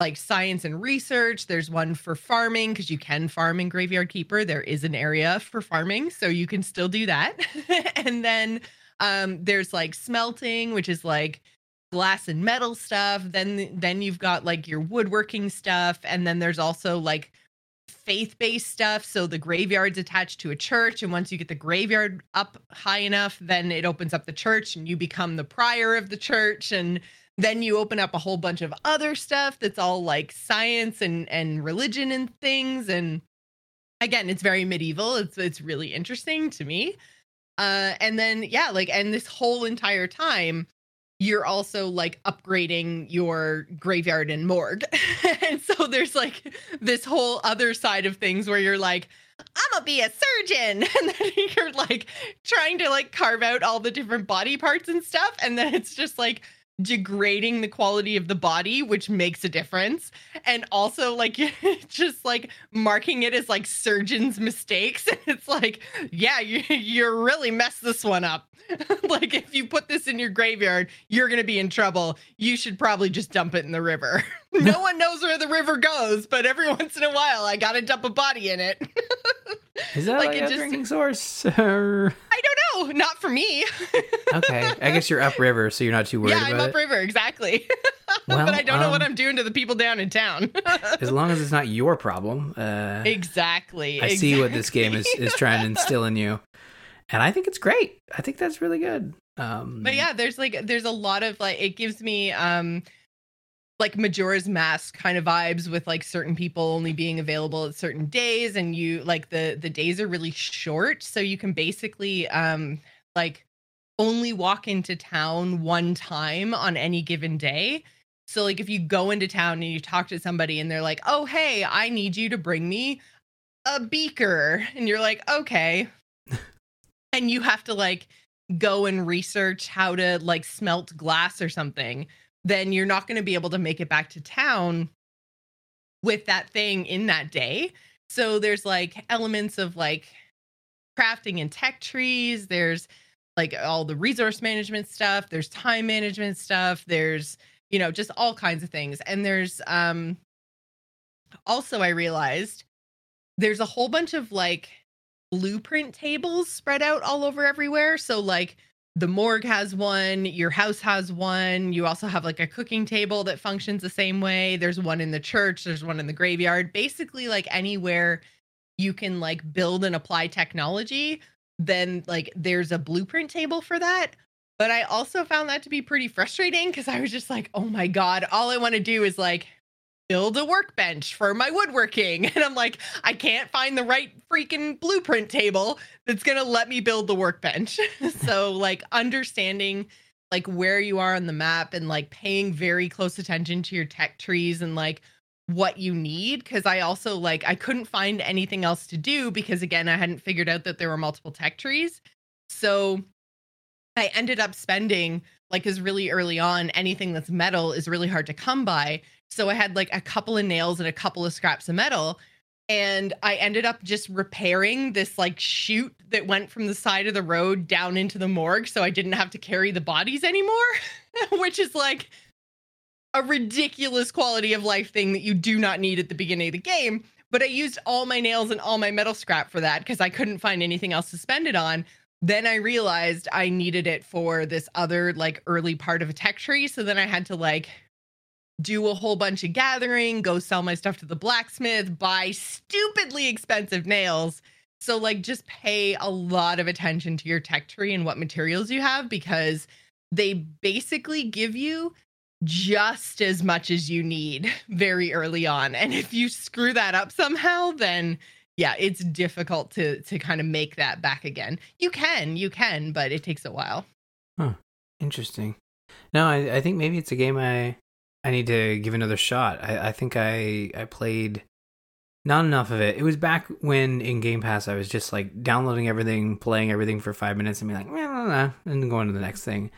like science and research. There's one for farming because you can farm in graveyard keeper. There is an area for farming so you can still do that. And then um, there's like smelting, which is like glass and metal stuff. Then then you've got like your woodworking stuff, and then there's also like faith-based stuff. So the graveyard's attached to a church, and once you get the graveyard up high enough, then it opens up the church, and you become the prior of the church, and then you open up a whole bunch of other stuff that's all like science and and religion and things and again it's very medieval it's it's really interesting to me uh, and then yeah, like and this whole entire time you're also like upgrading your graveyard and morgue. and so there's like this whole other side of things where you're like, I'm gonna be a surgeon. And then you're like trying to like carve out all the different body parts and stuff. And then it's just like degrading the quality of the body, which makes a difference. And also, like, just like marking it as like surgeon's mistakes. It's like, yeah, you, you're really messed this one up. like, if you put this in your graveyard, you're going to be in trouble. You should probably just dump it in the river. no one knows where the river goes, but every once in a while, I got to dump a body in it. Is that like, like a just, drinking source? Or... I don't know. Not for me. okay, I guess you're upriver, so you're not too worried. Yeah, I'm upriver, exactly. Well, but I don't um, know what um, I'm doing to the people down in town. as long as it's not your problem. Uh, exactly. I exactly. see what this game is is trying to instill in you, and I think it's great. I think that's really good. Um, but yeah, there's like there's a lot of like it gives me um like Majora's Mask kind of vibes with like certain people only being available at certain days and you like the the days are really short so you can basically um like only walk into town one time on any given day. So like if you go into town and you talk to somebody and they're like, "Oh, hey, I need you to bring me a beaker." And you're like, "Okay." and you have to like go and research how to like smelt glass or something, then you're not going to be able to make it back to town with that thing in that day. So there's like elements of like crafting and tech trees, there's like all the resource management stuff, there's time management stuff, there's you know just all kinds of things. And there's um also I realized there's a whole bunch of like blueprint tables spread out all over everywhere. So like the morgue has one, your house has one. You also have like a cooking table that functions the same way. There's one in the church, there's one in the graveyard. Basically like anywhere you can like build and apply technology, then like there's a blueprint table for that. But I also found that to be pretty frustrating because I was just like, oh my God, all I want to do is like build a workbench for my woodworking. And I'm like, I can't find the right freaking blueprint table that's going to let me build the workbench. so, like, understanding like where you are on the map and like paying very close attention to your tech trees and like what you need because I also like I couldn't find anything else to do because again I hadn't figured out that there were multiple tech trees. So I ended up spending like is really early on anything that's metal is really hard to come by. So I had like a couple of nails and a couple of scraps of metal. And I ended up just repairing this like chute that went from the side of the road down into the morgue. So I didn't have to carry the bodies anymore, which is like a ridiculous quality of life thing that you do not need at the beginning of the game. But I used all my nails and all my metal scrap for that because I couldn't find anything else to spend it on. Then I realized I needed it for this other like early part of a tech tree. So then I had to like do a whole bunch of gathering, go sell my stuff to the blacksmith, buy stupidly expensive nails. So, like, just pay a lot of attention to your tech tree and what materials you have because they basically give you just as much as you need very early on. And if you screw that up somehow, then yeah, it's difficult to to kind of make that back again. You can, you can, but it takes a while. Huh. Interesting. No, I, I think maybe it's a game I I need to give another shot. I, I think I I played not enough of it. It was back when in Game Pass I was just like downloading everything, playing everything for five minutes, and be like, nah, nah, nah, and going to the next thing.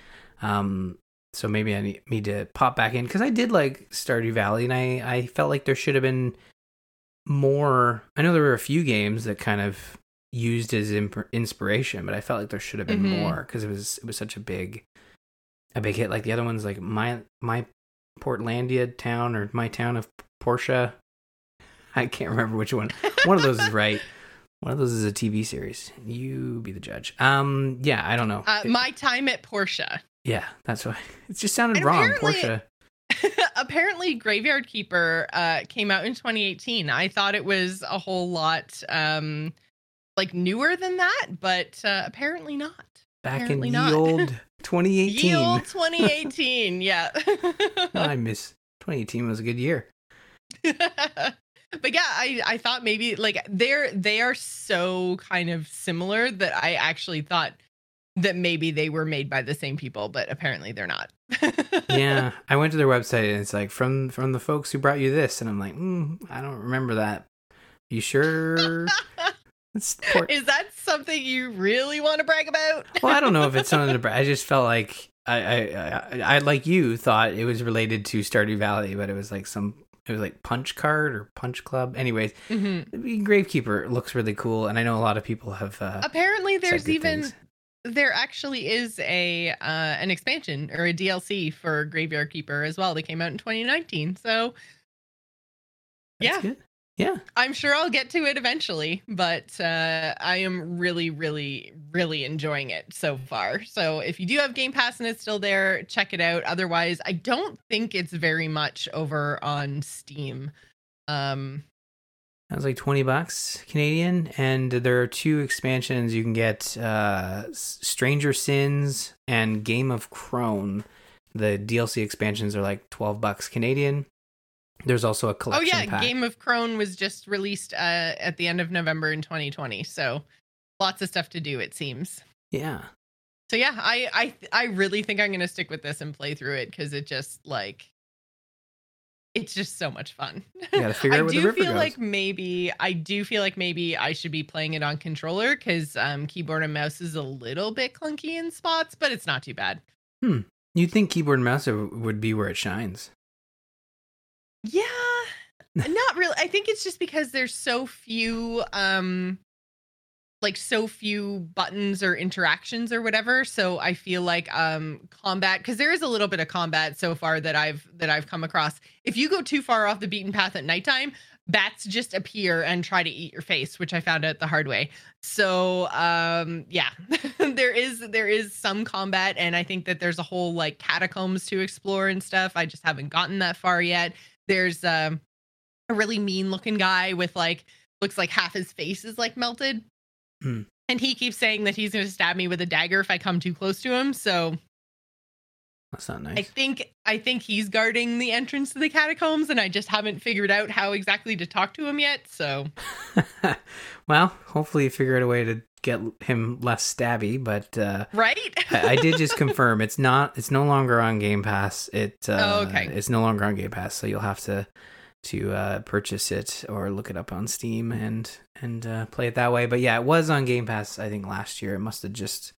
Um, so maybe I need, need to pop back in because I did like Stardew Valley, and I I felt like there should have been more. I know there were a few games that kind of used as imp- inspiration, but I felt like there should have been mm-hmm. more because it was it was such a big a big hit. Like the other ones, like my my Portlandia town or my town of Portia. I can't remember which one. One of those is right. One of those is a TV series. You be the judge. Um, yeah, I don't know. Uh, my time at Portia. Yeah, that's why it just sounded and wrong. Portia. apparently, Graveyard Keeper uh, came out in 2018. I thought it was a whole lot um, like newer than that, but uh, apparently not. Back apparently in the old 2018. Yield 2018, yeah. I miss 2018 was a good year. but yeah, I I thought maybe like they're they are so kind of similar that I actually thought that maybe they were made by the same people, but apparently they're not. yeah, I went to their website and it's like from from the folks who brought you this, and I'm like, mm, I don't remember that. You sure? Is that something you really want to brag about? well, I don't know if it's something to brag. I just felt like I, I, I, I, like you thought it was related to Stardew Valley, but it was like some, it was like Punch Card or Punch Club. Anyways, mm-hmm. Gravekeeper looks really cool, and I know a lot of people have. Uh, Apparently, there's even things. There actually is a uh, an expansion or a DLC for Graveyard Keeper as well. That came out in 2019. So, That's yeah, good. Yeah. I'm sure I'll get to it eventually, but uh, I am really, really, really enjoying it so far. So if you do have Game Pass and it's still there, check it out. Otherwise, I don't think it's very much over on Steam. Um, that was like 20 bucks Canadian. And there are two expansions you can get uh, Stranger Sins and Game of Crone. The DLC expansions are like 12 bucks Canadian. There's also a collection. Oh yeah, pack. Game of Crone was just released uh, at the end of November in 2020. So lots of stuff to do. It seems. Yeah. So yeah, I I I really think I'm gonna stick with this and play through it because it just like it's just so much fun. You gotta figure I out where the do feel goes. like maybe I do feel like maybe I should be playing it on controller because um, keyboard and mouse is a little bit clunky in spots, but it's not too bad. Hmm. You'd think keyboard and mouse would be where it shines. Yeah, not really. I think it's just because there's so few um like so few buttons or interactions or whatever. So i feel like um combat because there is a little bit of combat so far that i've that i've come across. If you go too far off the beaten path at nighttime bats just appear and try to eat your face which i found out the hard way. So um yeah there is there is some combat and i think that there's a whole like catacombs to explore and stuff. I just haven't gotten that far yet. There's um a really mean looking guy with like looks like half his face is like melted Hmm. and he keeps saying that he's going to stab me with a dagger if i come too close to him so That's not nice. I think I think he's guarding the entrance to the catacombs, and I just haven't figured out how exactly to talk to him yet. So well, hopefully you figure out a way to get him less stabby, but uh right, I, I did just confirm it's not it's no longer on Game Pass. It uh, Oh, okay. it's no longer on Game Pass, so you'll have to to uh, purchase it or look it up on Steam and and uh, play it that way. But yeah, it was on Game Pass I think last year. It must have just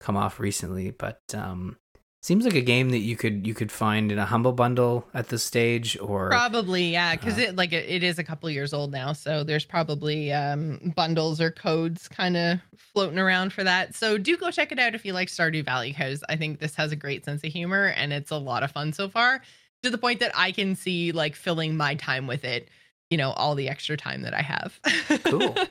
come off recently, but um seems like a game that you could you could find in a humble bundle at this stage or probably yeah, because Uh, it like it, it is a couple years old now, so there's probably um, bundles or codes kind of floating around for that. So do go check it out if you like Stardew Valley, because I think this has a great sense of humor and it's a lot of fun so far. To the point that I can see like filling my time with it, you know, all the extra time that I have. Cool.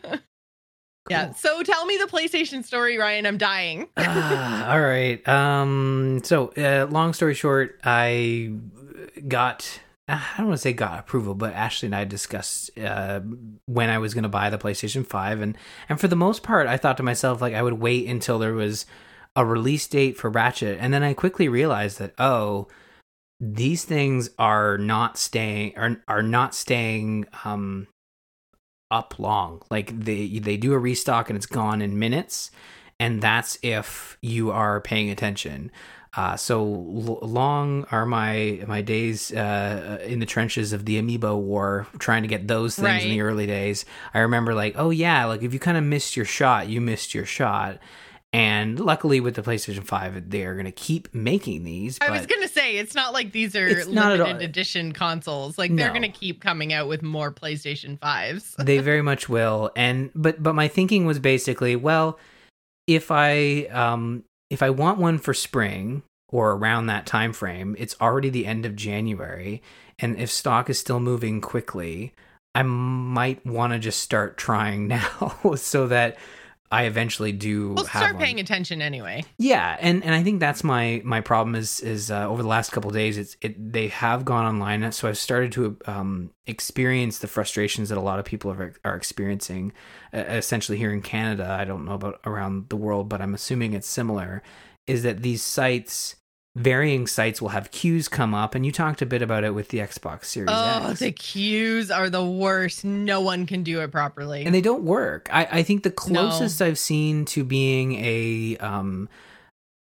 Yeah. So tell me the PlayStation story, Ryan. I'm dying. ah, all right. Um. So, uh, long story short, I got. I don't want to say got approval, but Ashley and I discussed uh, when I was going to buy the PlayStation Five, and and for the most part, I thought to myself like I would wait until there was a release date for Ratchet, and then I quickly realized that oh, these things are not staying are are not staying um up long. Like they they do a restock and it's gone in minutes, and that's if you are paying attention. Uh, so l- long are my my days uh, in the trenches of the amiibo war, trying to get those things in the early days. I remember like, oh yeah, like if you kind of missed your shot, you missed your shot. And luckily, with the PlayStation Five, they are going to keep making these. I was gonna say it's not like these are It's not limited edition consoles. Like they're No. gonna keep coming out with more PlayStation fives. they very much will and but but my thinking was basically well if i um if i want one for spring or around that time frame it's already the end of january and if stock is still moving quickly i might want to just start trying now so that i eventually do We'll start one. paying attention anyway. Yeah, and and I think that's my my problem is is uh, over the last couple of days it's it they have gone online, so I've started to um, experience the frustrations that a lot of people are are experiencing, uh, essentially here in Canada. I don't know about around the world, but I'm assuming it's similar. Is that these sites, varying sites, will have queues come up, and you talked a bit about it with the Xbox Series Oh, X. the queues are the worst. No one can do it properly. and they don't work. I, I think the closest I've seen to being a um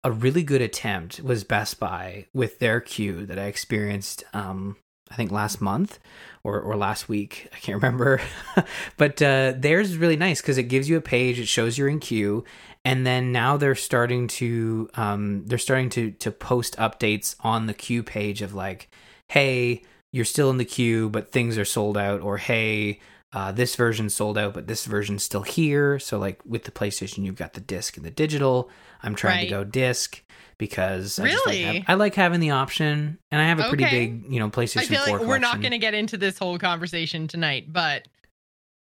a really good attempt was Best Buy with their queue that I experienced um I think last month or or last week. I can't remember. but uh theirs is really nice because it gives you a page, it shows you're in queue, and then now they're starting to um they're starting to to post updates on the queue page of like, hey, you're still in the queue, but things are sold out, or hey, uh, this version sold out, but this version's still here. So, like with the PlayStation, you've got the disc and the digital. I'm trying Right. to go disc because I, just like, Really? I like having the option, and I have a pretty Okay. big, you know, PlayStation. I feel 4 like we're not going to get into this whole conversation tonight, but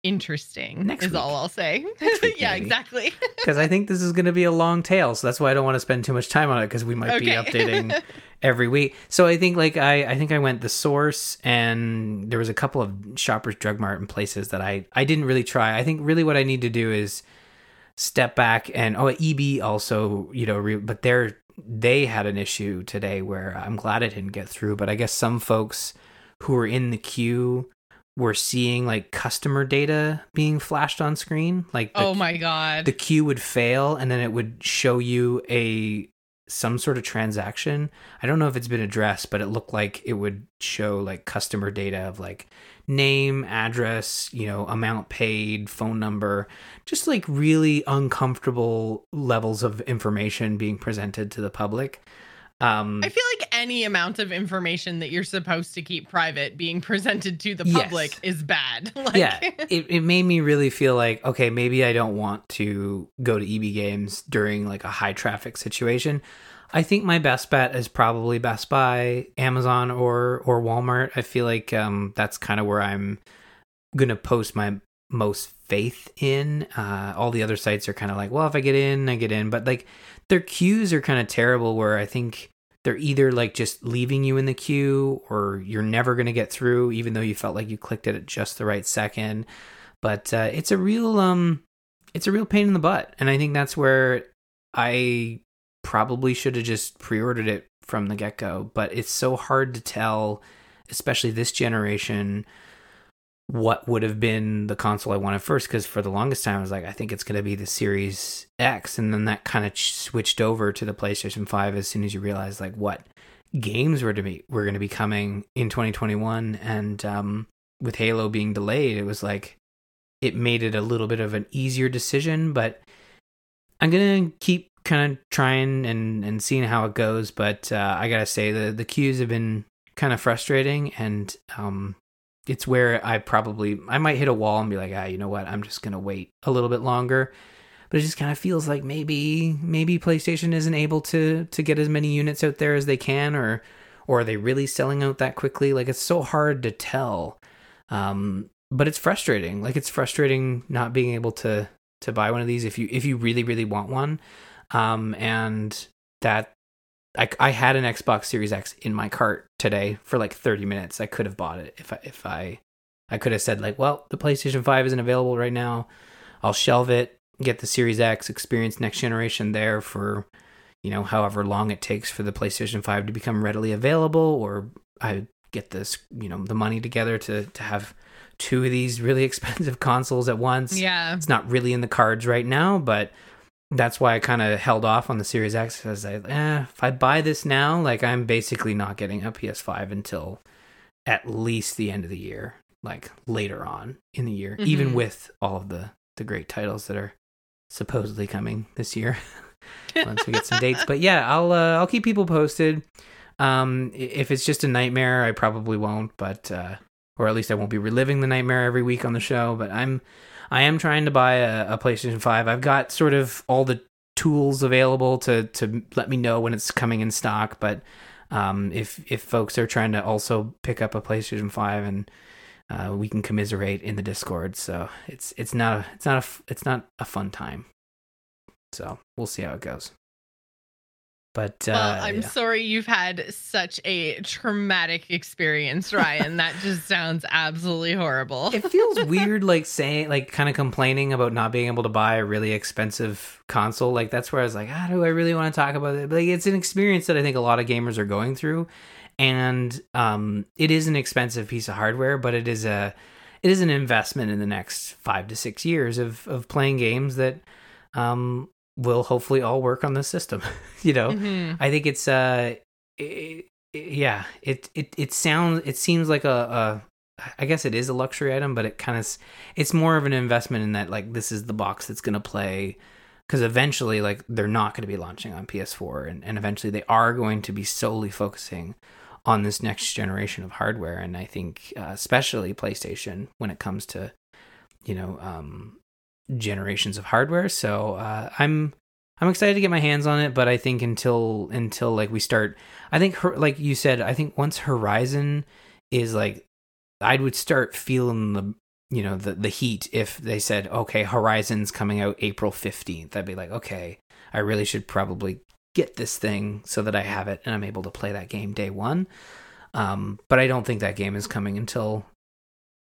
interesting Next is week. all I'll say. Week, yeah, exactly. because I think this is going to be a long tail. So that's why I don't want to spend too much time on it because we might be updating every week. So I think like I I think I went the source and there was a couple of Shoppers Drug Mart and places that I I didn't really try. I think really what I need to do is step back and oh EB also you know re, but they're they had an issue today where I'm glad it didn't get through. But I guess some folks who were in the queue were seeing like customer data being flashed on screen. Like, the, oh my god. the queue would fail, and then it would show you a some sort of transaction. I don't know if it's been addressed, but it looked like it would show like customer data of like name, address, you know, amount paid, phone number, just like really uncomfortable levels of information being presented to the public. Um, I feel like any amount of information that you're supposed to keep private being presented to the Yes. public is bad. like, yeah, it, it made me really feel like, okay, maybe I don't want to go to EB Games during like a high traffic situation. I think my best bet is probably Best Buy, Amazon, or or Walmart. I feel like um, that's kind of where I'm gonna post my most faith in. Uh, all the other sites are kind of like, well, if I get in, I get in, but like their queues are kind of terrible. Where I think they're either like just leaving you in the queue, or you're never gonna get through, even though you felt like you clicked it at just the right second. But uh, it's a real um, it's a real pain in the butt, and I think that's where I probably should have just pre-ordered it from the get-go but it's so hard to tell especially this generation what would have been the console I wanted first because for the longest time I was like I think it's going to be the Series X. And then that kind of ch- switched over to the PlayStation 5 as soon as you realize like what games were to be were going to be coming in 2021 and um with Halo being delayed it was like it made it a little bit of an easier decision. But I'm going to keep kind of trying and and seeing how it goes. But uh, I got to say the the queues have been kind of frustrating. And um it's where I probably I might hit a wall and be like, ah, you know what? I'm just gonna wait a little bit longer. But it just kind of feels like maybe maybe PlayStation isn't able to to get as many units out there as they can, or or are they really selling out that quickly? Like it's so hard to tell. Um, but it's frustrating. Like it's frustrating not being able to to buy one of these if you if you really really want one. Um, and that I, I had an Xbox Series X in my cart today for like 30 minutes. I could have bought it if I, if I, I could have said like, well, the PlayStation 5 isn't available right now. I'll shelve it, get the Series X, experience next generation there for, you know, however long it takes for the PlayStation 5 to become readily available, or I get this, you know, the money together to to have two of these really expensive consoles at once. yeah. It's not really in the cards right now, but that's why I kind of held off on the Series X because I, eh, if I buy this now, like I'm basically not getting a PS5 until at least the end of the year, like later on in the year, even Mhm. with all of the the great titles that are supposedly coming this year once we get some dates. But yeah, I'll uh, I'll keep people posted. Um, if it's just a nightmare, I probably won't, but uh, or at least I won't be reliving the nightmare every week on the show. But I'm I am trying to buy a, a PlayStation Five. I've got sort of all the tools available to to let me know when it's coming in stock. But um, if if folks are trying to also pick up a PlayStation Five and uh, we can commiserate in the Discord. So it's it's not it's not a it's not a fun time. So we'll see how it goes. But uh, Well, I'm yeah. sorry you've had such a traumatic experience, Ryan. that just sounds absolutely horrible. it feels weird like saying like kind of complaining about not being able to buy a really expensive console like that's where i was like ah do i really want to talk about it but like it's an experience that i think a lot of gamers are going through and um it is an expensive piece of hardware but it is a it is an investment in the next five to six years of of playing games that um will hopefully all work on this system you know Mhm. I think it's uh, it, yeah, it it it sounds it seems like a, a I guess it is a luxury item, but it kind of it's more of an investment in that like this is the box that's gonna play because eventually like they're not going to be launching on PS4 and and eventually they are going to be solely focusing on this next generation of hardware and I think uh, especially PlayStation when it comes to you know um generations of hardware so uh, I'm I'm excited to get my hands on it, but I think until until like we start, I think like you said, I think once Horizon is like, I would start feeling the you know the the heat if they said okay Horizon's coming out April fifteenth. I'd be like okay, I really should probably get this thing so that I have it and I'm able to play that game day one. Um, but I don't think that game is coming until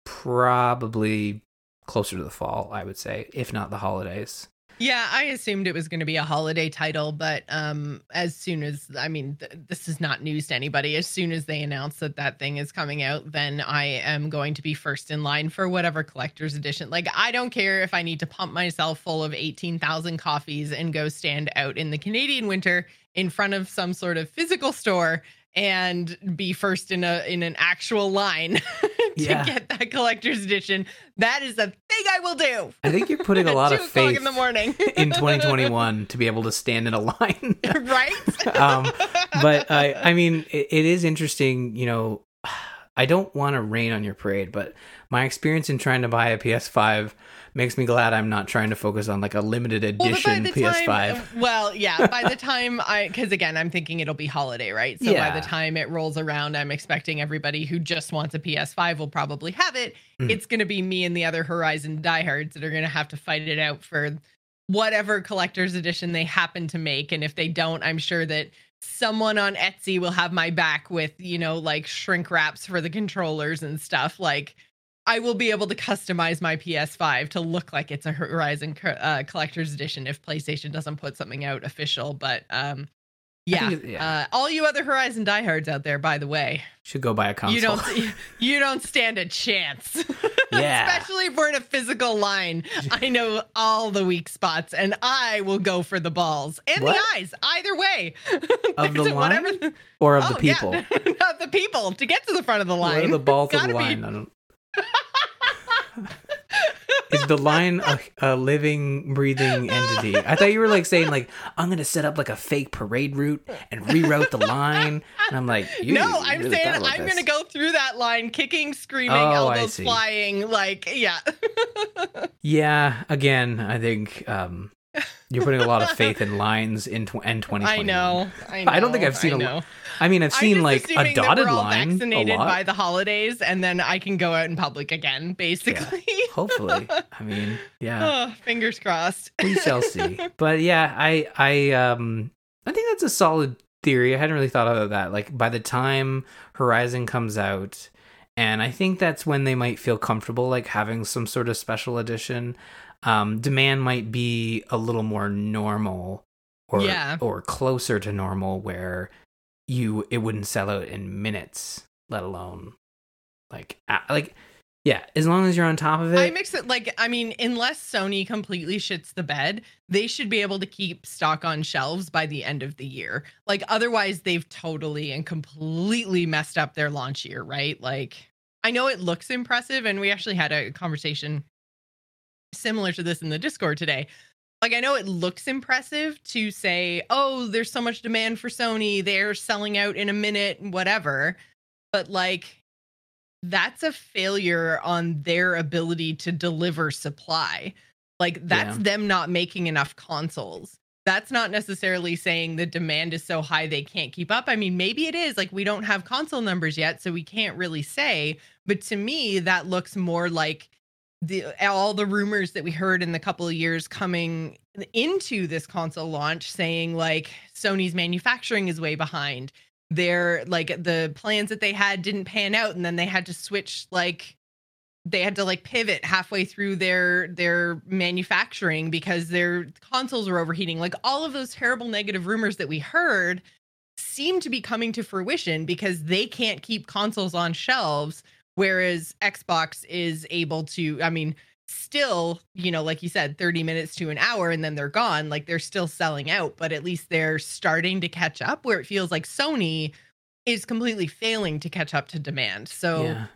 probably closer to the fall. I would say, if not the holidays. Yeah, I assumed it was going to be a holiday title, but um, as soon as I mean, th- this is not news to anybody. As soon as they announce that that thing is coming out, then I am going to be first in line for whatever collector's edition. Like, I don't care if I need to pump myself full of eighteen thousand coffees and go stand out in the Canadian winter in front of some sort of physical store and be first in a in an actual line to Yeah. get that collector's edition. That is a thing I will do. I think you're putting a lot of faith in the morning in 2021 to be able to stand in a line. right? um, but I, I mean, it, it is interesting. You know, I don't want to rain on your parade, but my experience in trying to buy a PS5 makes me glad I'm not trying to focus on like a limited Well, edition PS5. time, well, yeah, by the time I, because again, I'm thinking it'll be holiday, right? So by the time it rolls around, I'm expecting everybody who just wants a PS5 will probably have it. Mm. It's going to be me and the other Horizon diehards that are going to have to fight it out for whatever collector's edition they happen to make. And if they don't, I'm sure that someone on Etsy will have my back with, you know, like shrink wraps for the controllers and stuff. Like, I will be able to customize my PS5 to look like it's a Horizon uh, collector's edition if PlayStation doesn't put something out official. But um, yeah, yeah. Uh, all you other Horizon diehards out there, by the way, Should go buy a console. you don't you don't stand a chance. Yeah. Especially if we're in a physical line. I know all the weak spots, and I will go for the balls and What? the eyes. Either way, Of the line? the- or of oh, the people. yeah. Not the people to get to the front of the line. What are the balls of the be- line? I don't... Is the line a, a living, breathing entity? I thought you were like saying like I'm gonna set up like a fake parade route and reroute the line, and I'm like, you, no, you I'm really saying I'm this. gonna go through that line, kicking, screaming, Oh, elbows flying, like yeah. Yeah, again, I think um, you're putting a lot of faith in lines in tw- and 2021. I know, I know. I don't think I've seen I a- know. I mean, I've seen like a that dotted we're all line a vaccinated lot. by the holidays, and then I can go out in public again, basically. Hopefully, I mean, yeah, oh, fingers crossed. we shall see. But yeah, I, I, um, I think that's a solid theory. I hadn't really thought of that. Like by the time Horizon comes out, and I think that's when they might feel comfortable, like having some sort of special edition. Um, demand might be a little more normal, or Yeah. or closer to normal, where you it wouldn't sell out in minutes, let alone like like yeah. As long as you're on top of it, I mix it like I mean, unless Sony completely shits the bed, they should be able to keep stock on shelves by the end of the year. Like otherwise, they've totally and completely messed up their launch year, right? Like I know it looks impressive, and we actually had a conversation similar to this in the Discord today. Like I know it looks impressive to say, "Oh, there's so much demand for Sony; they're selling out in a minute, whatever." But like that's a failure on their ability to deliver supply. Like that's Yeah. them not making enough consoles. That's not necessarily saying the demand is so high they can't keep up. I mean, maybe it is. Like we don't have console numbers yet, so we can't really say. But to me, that looks more like the all the rumors that we heard in the couple of years coming into this console launch saying like Sony's manufacturing is way behind. Their like the plans that they had didn't pan out and then they had to switch like they had to like pivot halfway through their their manufacturing because their consoles were overheating. Like all of those terrible negative rumors that we heard seem to be coming to fruition because they can't keep consoles on shelves whereas Xbox is able to I mean still, you know, like you said 30 minutes to an hour and then they're gone, like they're still selling out, but at least they're starting to catch up where it feels like Sony is completely failing to catch up to demand. So yeah.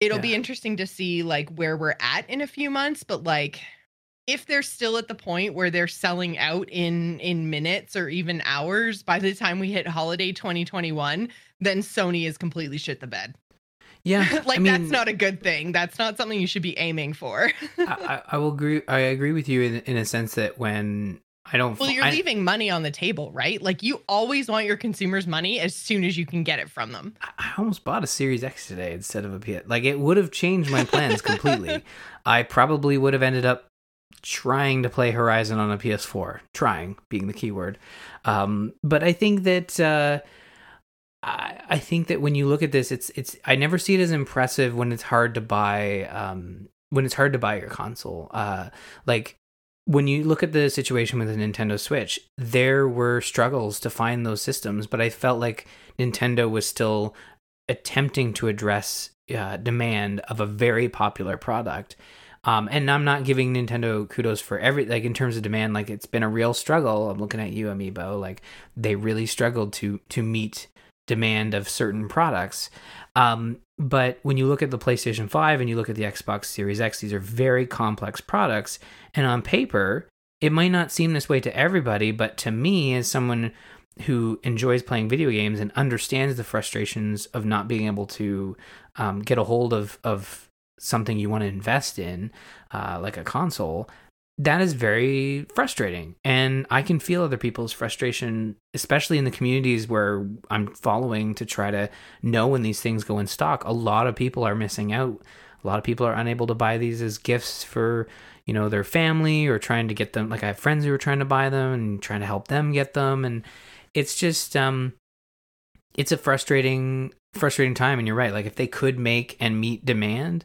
it'll be interesting to see like where we're at in a few months, but like if they're still at the point where they're selling out in in minutes or even hours by the time we hit holiday 2021, then Sony is completely shit the bed. Yeah, like I mean, that's not a good thing. That's not something you should be aiming for. I, I will agree. I agree with you in, in a sense that when I don't, well, you're I- leaving money on the table, right? Like you always want your consumers' money as soon as you can get it from them. I almost bought a Series X today instead of a PS. Like it would have changed my plans completely. I probably would have ended up trying to play Horizon on a PS4. Trying being the key word. Um, but I think that uh, I, I think that when you look at this, it's it's. I never see it as impressive when it's hard to buy. Um, when it's hard to buy your console. Uh, like when you look at the situation with the Nintendo Switch, there were struggles to find those systems, but I felt like Nintendo was still attempting to address uh, demand of a very popular product. Um, and I'm not giving Nintendo kudos for every like in terms of demand. Like it's been a real struggle. I'm looking at you, Amiibo. Like they really struggled to to meet demand of certain products. Um, but when you look at the PlayStation 5 and you look at the Xbox Series X, these are very complex products. And on paper, it might not seem this way to everybody, but to me, as someone who enjoys playing video games and understands the frustrations of not being able to um, get a hold of, of something you want to invest in, uh, like a console, that is very frustrating. And I can feel other people's frustration, especially in the communities where I'm following to try to know when these things go in stock. A lot of people are missing out. A lot of people are unable to buy these as gifts for, you know, their family or trying to get them. Like I have friends who are trying to buy them and trying to help them get them. And it's just, um, it's a frustrating, frustrating time. And you're right. Like if they could make and meet demand,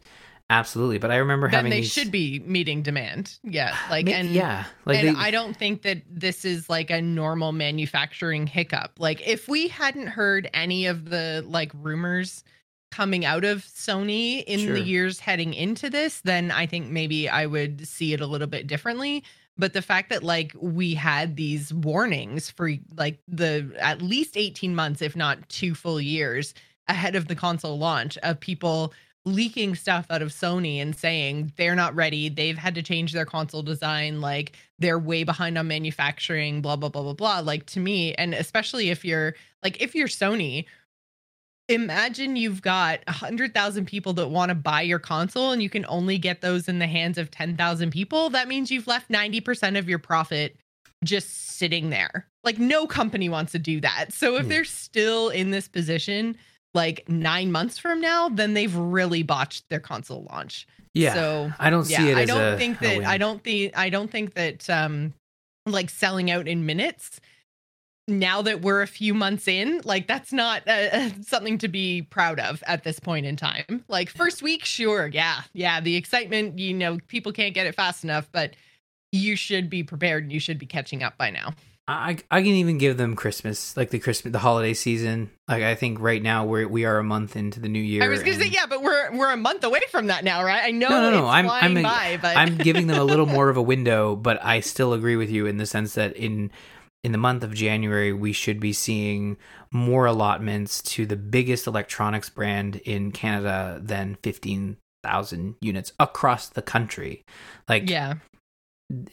Absolutely, but I remember then having they these... should be meeting demand. Yeah, like and yeah, like and they... I don't think that this is like a normal manufacturing hiccup. Like if we hadn't heard any of the like rumors coming out of Sony in Sure. the years heading into this, then I think maybe I would see it a little bit differently. But the fact that like we had these warnings for like the at least 18 months, if not two full years ahead of the console launch of people leaking stuff out of Sony and saying they're not ready, they've had to change their console design, like they're way behind on manufacturing, blah blah blah blah blah. Like to me, and especially if you're like if you're Sony, imagine you've got a hundred thousand people that want to buy your console and you can only get those in the hands of ten thousand people. That means you've left ninety percent of your profit just sitting there. Like no company wants to do that. So if Hmm. they're still in this position like 9 months from now, then they've really botched their console launch. yeah. So I don't yeah, see it I as don't a, think that. I don't think I don't think that um like selling out in minutes now that we're a few months in, like that's not uh, something to be proud of at this point in time. Like first week, sure, yeah, yeah, the excitement, you know, people can't get it fast enough, but you should be prepared and you should be catching up by now. I I can even give them Christmas, like the Christmas, the holiday season. Like I think right now we're we are a month into the new year. I was gonna say, yeah, but we're we're a month away from that now, right? I know No, no, no. it's I'm I'm by, but I'm giving them a little more of a window, but I still agree with you in the sense that in in the month of January we should be seeing more allotments to the biggest electronics brand in Canada than fifteen thousand units across the country. Like yeah,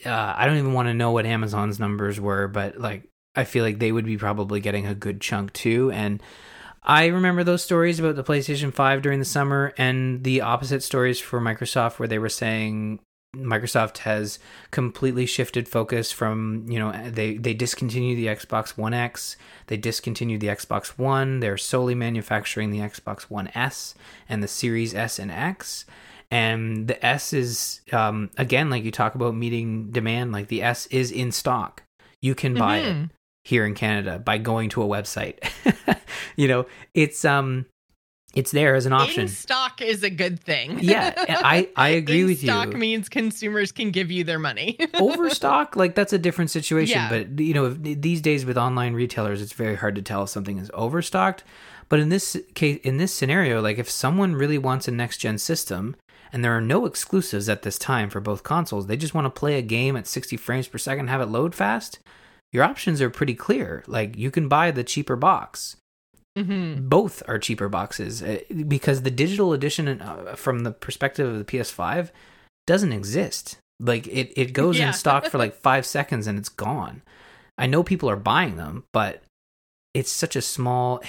uh, I don't even want to know what Amazon's numbers were, but like I feel like they would be probably getting a good chunk too. And I remember those stories about the PlayStation 5 during the summer and the opposite stories for Microsoft where they were saying Microsoft has completely shifted focus from, you know, they they discontinued the Xbox One X, they discontinued the Xbox One, they're solely manufacturing the Xbox One S and the Series S and X and the S is um, again like you talk about meeting demand. Like the S is in stock. You can buy it Mhm. here in Canada by going to a website. you know, it's um, it's there as an option. in stock is a good thing. yeah, I I agree in with stock you. Stock means consumers can give you their money. Overstock, like that's a different situation. Yeah. But you know, if- these days with online retailers, it's very hard to tell if something is overstocked. But in this case, in this scenario, like if someone really wants a next gen system and there are no exclusives at this time for both consoles, they just want to play a game at 60 frames per second, have it load fast. Your options are pretty clear. Like you can buy the cheaper box. hmm Both are cheaper boxes uh, because the digital edition, uh, from the perspective of the PS5, doesn't exist. Like it, it goes Yeah. in stock for like five seconds and it's gone. I know people are buying them, but it's such a small.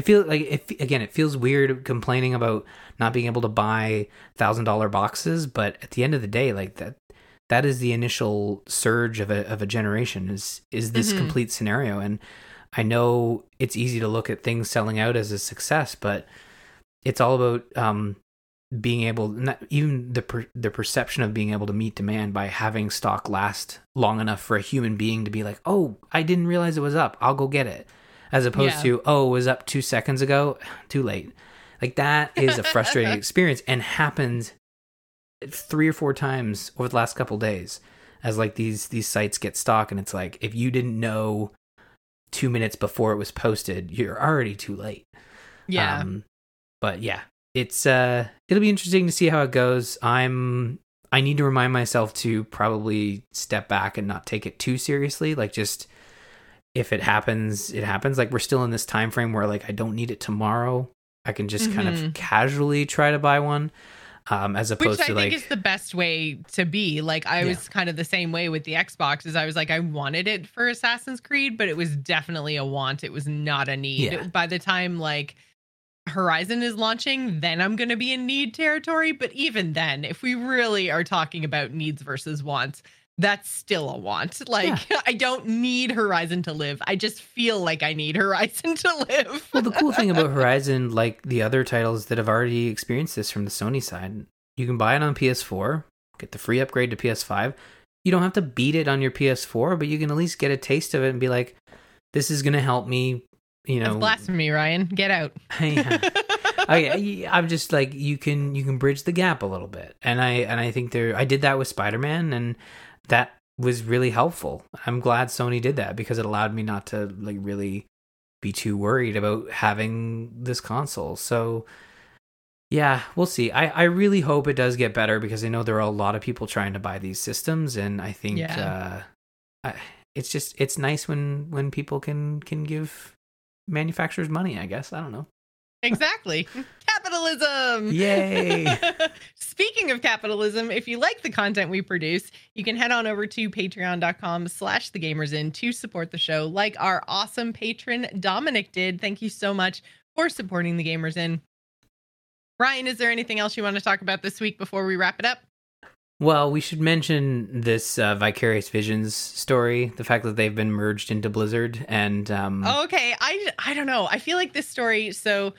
It feels like it again. It feels weird complaining about not being able to buy thousand dollar boxes, but at the end of the day, like that, that is the initial surge of a of a generation. Is is this Mhm. complete scenario? And I know it's easy to look at things selling out as a success, but it's all about um, being able, not, even the per, the perception of being able to meet demand by having stock last long enough for a human being to be like, oh, I didn't realize it was up. I'll go get it, as opposed Yeah. to oh, it was up two seconds ago. Too late. Like that is a frustrating experience and happened three or four times over the last couple days. as like these these sites get stock and it's like if you didn't know 2 minutes before it was posted, you're already too late. Yeah. Um, but yeah, it's uh it'll be interesting to see how it goes. I'm I need to remind myself to probably step back and not take it too seriously. Like just if it happens, it happens. Like we're still in this time frame where like I don't need it tomorrow. I can just kind of Mhm. casually try to buy one. Um, as opposed Which I to think like is the best way to be. Like I Yeah. was kind of the same way with the Xbox. Is I was like I wanted it for Assassin's Creed, but it was definitely a want. It was not a need. Yeah. By the time like Horizon is launching, then I'm going to be in need territory. But even then, if we really are talking about needs versus wants, that's still a want. Like I don't need Horizon to live. I just feel like I need Horizon to live. well, the cool thing about Horizon, like the other titles that have already experienced this from the Sony side, you can buy it on PS4, get the free upgrade to PS5. You don't have to beat it on your PS4, but you can at least get a taste of it and be like, "This is going to help me." You That's know, blasphemy, Ryan. Get out. Yeah. I, I'm just like you can you can bridge the gap a little bit, and I and I think there I did that with Spider Man, and that was really helpful. I'm glad Sony did that because it allowed me not to like really be too worried about having this console. So yeah, we'll see. I I really hope it does get better because I know there are a lot of people trying to buy these systems, and I think Yeah. uh, I, it's just it's nice when when people can can give manufacturers money. I guess I don't know. Exactly. Capitalism. Yay. Speaking of capitalism, if you like the content we produce, you can head on over to patreon.com slash the Gamers Inn to support the show like our awesome patron Dominic did. Thank you so much for supporting the Gamers Inn. Ryan, is there anything else you want to talk about this week before we wrap it up? Well, we should mention this uh, Vicarious Visions story, the fact that they've been merged into Blizzard, and um, Okay, I I don't know. I feel like this story. So,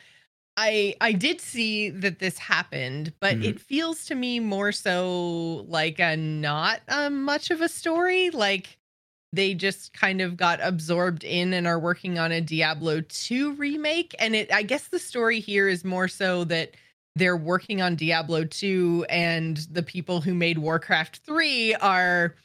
I I did see that this happened, but Mhm. it feels to me more so like a not uh, much of a story. Like they just kind of got absorbed in and are working on a Diablo 2 remake. And it I guess the story here is more so that they're working on Diablo 2 and the people who made Warcraft 3 are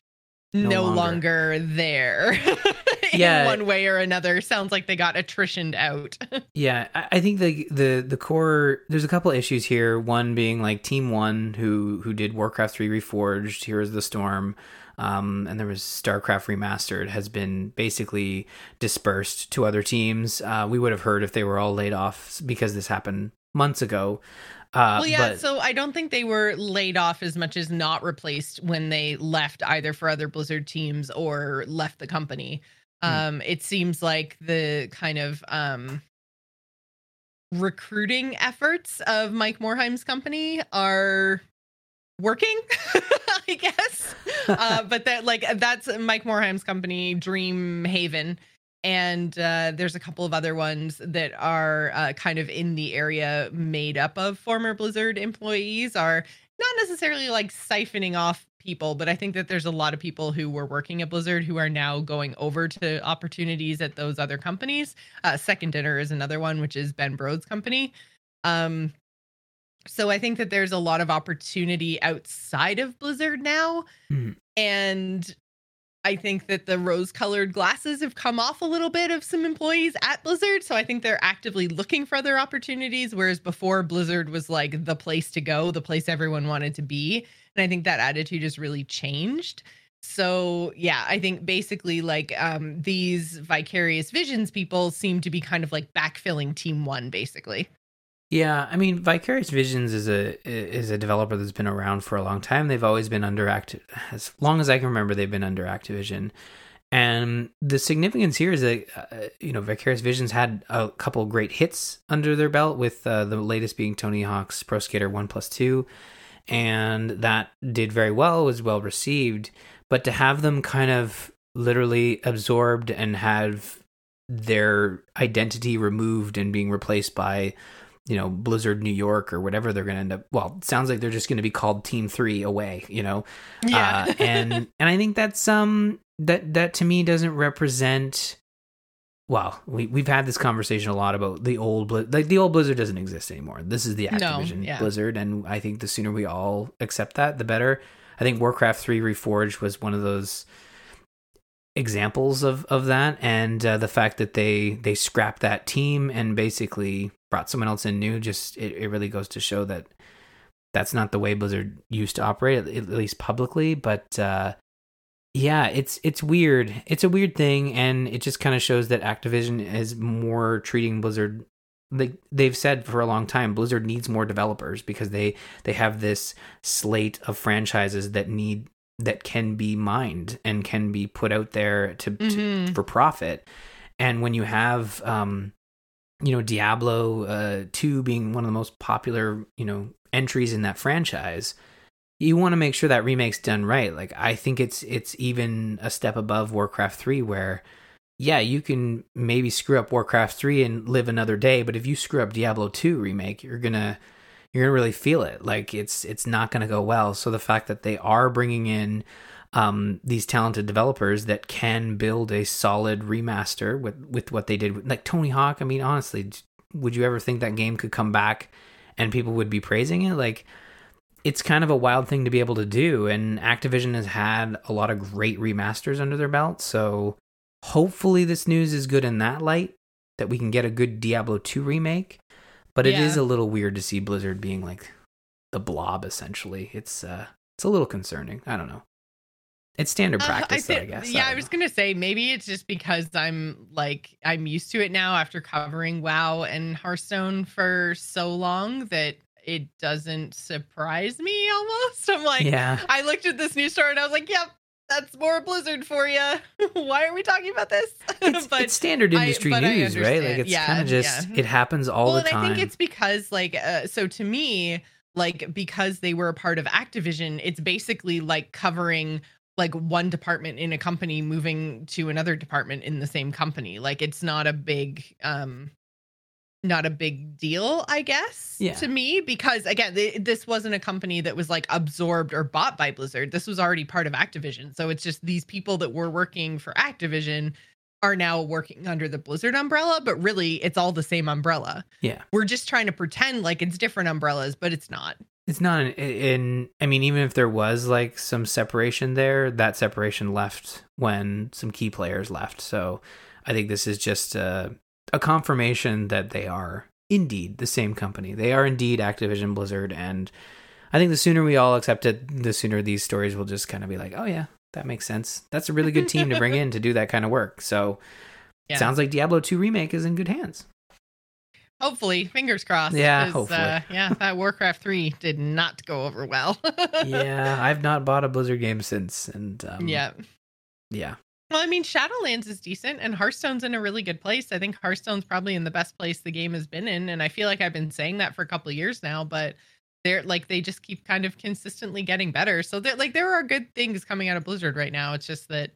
No no, longer. longer. there in Yeah. one way or another. Sounds like they got attritioned out. yeah, I, I think the the the core there's a couple issues here. One being like Team One, who who did Warcraft Three Reforged, Heroes of the Storm, um, and there was StarCraft Remastered, has been basically dispersed to other teams. Uh, we would have heard if they were all laid off because this happened months ago. Uh, well, yeah. but- so I don't think they were laid off as much as not replaced when they left either for other Blizzard teams or left the company. Hmm. Um, it seems like the kind of um recruiting efforts of Mike Morhaime's company are working, I guess. uh, but that like that's Mike Morhaime's company, Dream Haven, and uh, there's a couple of other ones that are uh, kind of in the area, made up of former Blizzard employees. Are not necessarily like siphoning off people, but I think that there's a lot of people who were working at Blizzard who are now going over to opportunities at those other companies. Uh, Second Dinner is another one, which is Ben Brode's company. Um, so I think that there's a lot of opportunity outside of Blizzard now. Hmm. And I think that the rose colored glasses have come off a little bit of some employees at Blizzard. So I think they're actively looking for other opportunities. Whereas before, Blizzard was like the place to go, the place everyone wanted to be. And I think that attitude has really changed. So yeah, I think basically like um these vicarious visions people seem to be kind of like backfilling team one, basically. Yeah, I mean, Vicarious Visions is a is a developer that's been around for a long time. They've always been under Acti- as long as I can remember. They've been under Activision, and the significance here is that uh, you know Vicarious Visions had a couple great hits under their belt, with uh, the latest being Tony Hawk's Pro Skater One Plus Two, and that did very well. Was well received, but to have them kind of literally absorbed and have their identity removed and being replaced by you know Blizzard New York or whatever they're going to end up. Well, it sounds like they're just going to be called Team Three away. You know, uh, and and I think that's um that that to me doesn't represent. Well, we we've had this conversation a lot about the old Blizz- like the old Blizzard doesn't exist anymore. This is the No, Activision yeah. Blizzard, and I think the sooner we all accept that, the better. I think Warcraft 3 Reforged was one of those examples of of that and uh, the fact that they they scrapped that team and basically brought someone else in new just it, it really goes to show that that's not the way blizzard used to operate at, least publicly but uh yeah it's it's weird. It's a weird thing and it just kind of shows that activision is more treating blizzard like they've said for a long time blizzard needs more developers because they they have this slate of franchises that need that can be mined and can be put out there to, mm-hmm. to for profit. And when you have um you know Diablo uh 2 being one of the most popular, you know, entries in that franchise, you want to make sure that remake's done right. Like I think it's it's even a step above Warcraft 3 where yeah, you can maybe screw up Warcraft 3 and live another day, but if you screw up Diablo 2 remake, you're going to you're gonna really feel it. Like it's it's not gonna go well. So the fact that they are bringing in um, these talented developers that can build a solid remaster with with what they did, like Tony Hawk. I mean, honestly, would you ever think that game could come back and people would be praising it? Like, it's kind of a wild thing to be able to do. And Activision has had a lot of great remasters under their belt, so hopefully this news is good in that light that we can get a good Diablo 2 remake. But it yeah. is a little weird to see Blizzard being like the blob essentially. It's uh it's a little concerning. I don't know. It's standard practice, uh, I, th- though, I guess. Yeah, I, I was know. gonna say maybe it's just because I'm like I'm used to it now after covering WoW and Hearthstone for so long that it doesn't surprise me almost. I'm like, yeah. I looked at this news story and I was like, yep, that's more Blizzard for you. Why are we talking about this? It's, but it's standard industry I, news, right? Like it's yeah, kind of just yeah. it happens all well, the time. Well, I think it's because like uh, so to me, like because they were a part of Activision, it's basically like covering like one department in a company moving to another department in the same company. Like it's not a big um not a big deal, I guess, yeah. to me, because again, th- this wasn't a company that was like absorbed or bought by Blizzard. This was already part of Activision. So it's just these people that were working for Activision are now working under the Blizzard umbrella, but really it's all the same umbrella. Yeah. We're just trying to pretend like it's different umbrellas, but it's not. It's not in, in I mean even if there was like some separation there, that separation left when some key players left. So I think this is just uh a confirmation that they are indeed the same company. They are indeed Activision Blizzard, and I think the sooner we all accept it, the sooner these stories will just kind of be like, oh yeah, that makes sense. That's a really good team to bring in to do that kind of work. So yeah. sounds like Diablo 2 remake is in good hands. Hopefully, fingers crossed. Yeah, hopefully. Uh, yeah, that Warcraft 3 did not go over well. yeah, I've not bought a Blizzard game since, and um, yeah, yeah, well, I mean, Shadowlands is decent and Hearthstone's in a really good place. I think Hearthstone's probably in the best place the game has been in. And I feel like I've been saying that for a couple of years now, but they're like, they just keep kind of consistently getting better. So they're like, there are good things coming out of Blizzard right now. It's just that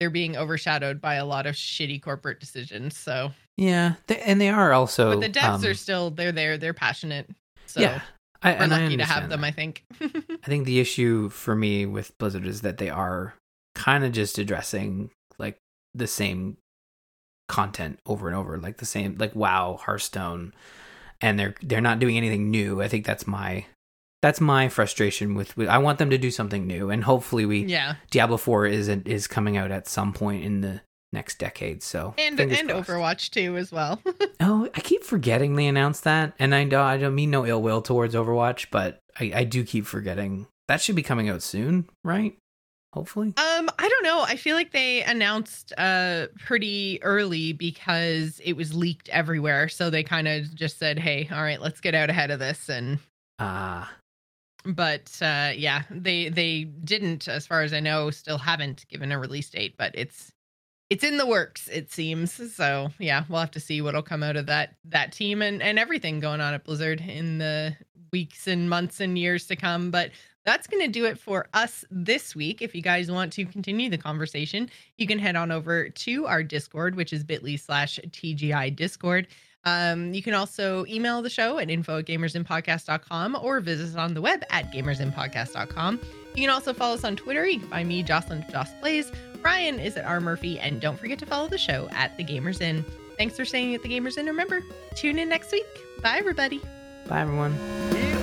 they're being overshadowed by a lot of shitty corporate decisions. So, yeah. They, and they are also, but the devs um, are still, they're there, they're passionate. So, yeah. I, we're lucky to have them, that. I think. I think the issue for me with Blizzard is that they are kind of just addressing like the same content over and over, like the same like WoW, Hearthstone, and they're they're not doing anything new. I think that's my that's my frustration with, with I want them to do something new, and hopefully we yeah Diablo Four is is coming out at some point in the next decade. So and and crossed. Overwatch 2 as well. oh, I keep forgetting they announced that, and I don't I don't mean no ill will towards Overwatch, but I I do keep forgetting that should be coming out soon, right? Hopefully? Um, I don't know. I feel like they announced uh pretty early because it was leaked everywhere. So they kind of just said, "Hey, all right, let's get out ahead of this." And ah, uh, but uh yeah, they they didn't, as far as I know, still haven't given a release date, but it's it's in the works it seems so yeah we'll have to see what'll come out of that that team and and everything going on at blizzard in the weeks and months and years to come but that's going to do it for us this week. If you guys want to continue the conversation, you can head on over to our Discord, which is bit.ly slash TGI Discord. Um, you can also email the show at info at gamersinnpodcast.com or visit us on the web at gamersinnpodcast.com. You can also follow us on Twitter. You can find me, Jocelyn Joss Plays. Ryan is at R Murphy. And don't forget to follow the show at The Gamers Inn. Thanks for staying at The Gamers Inn. Remember, tune in next week. Bye, everybody. Bye, everyone.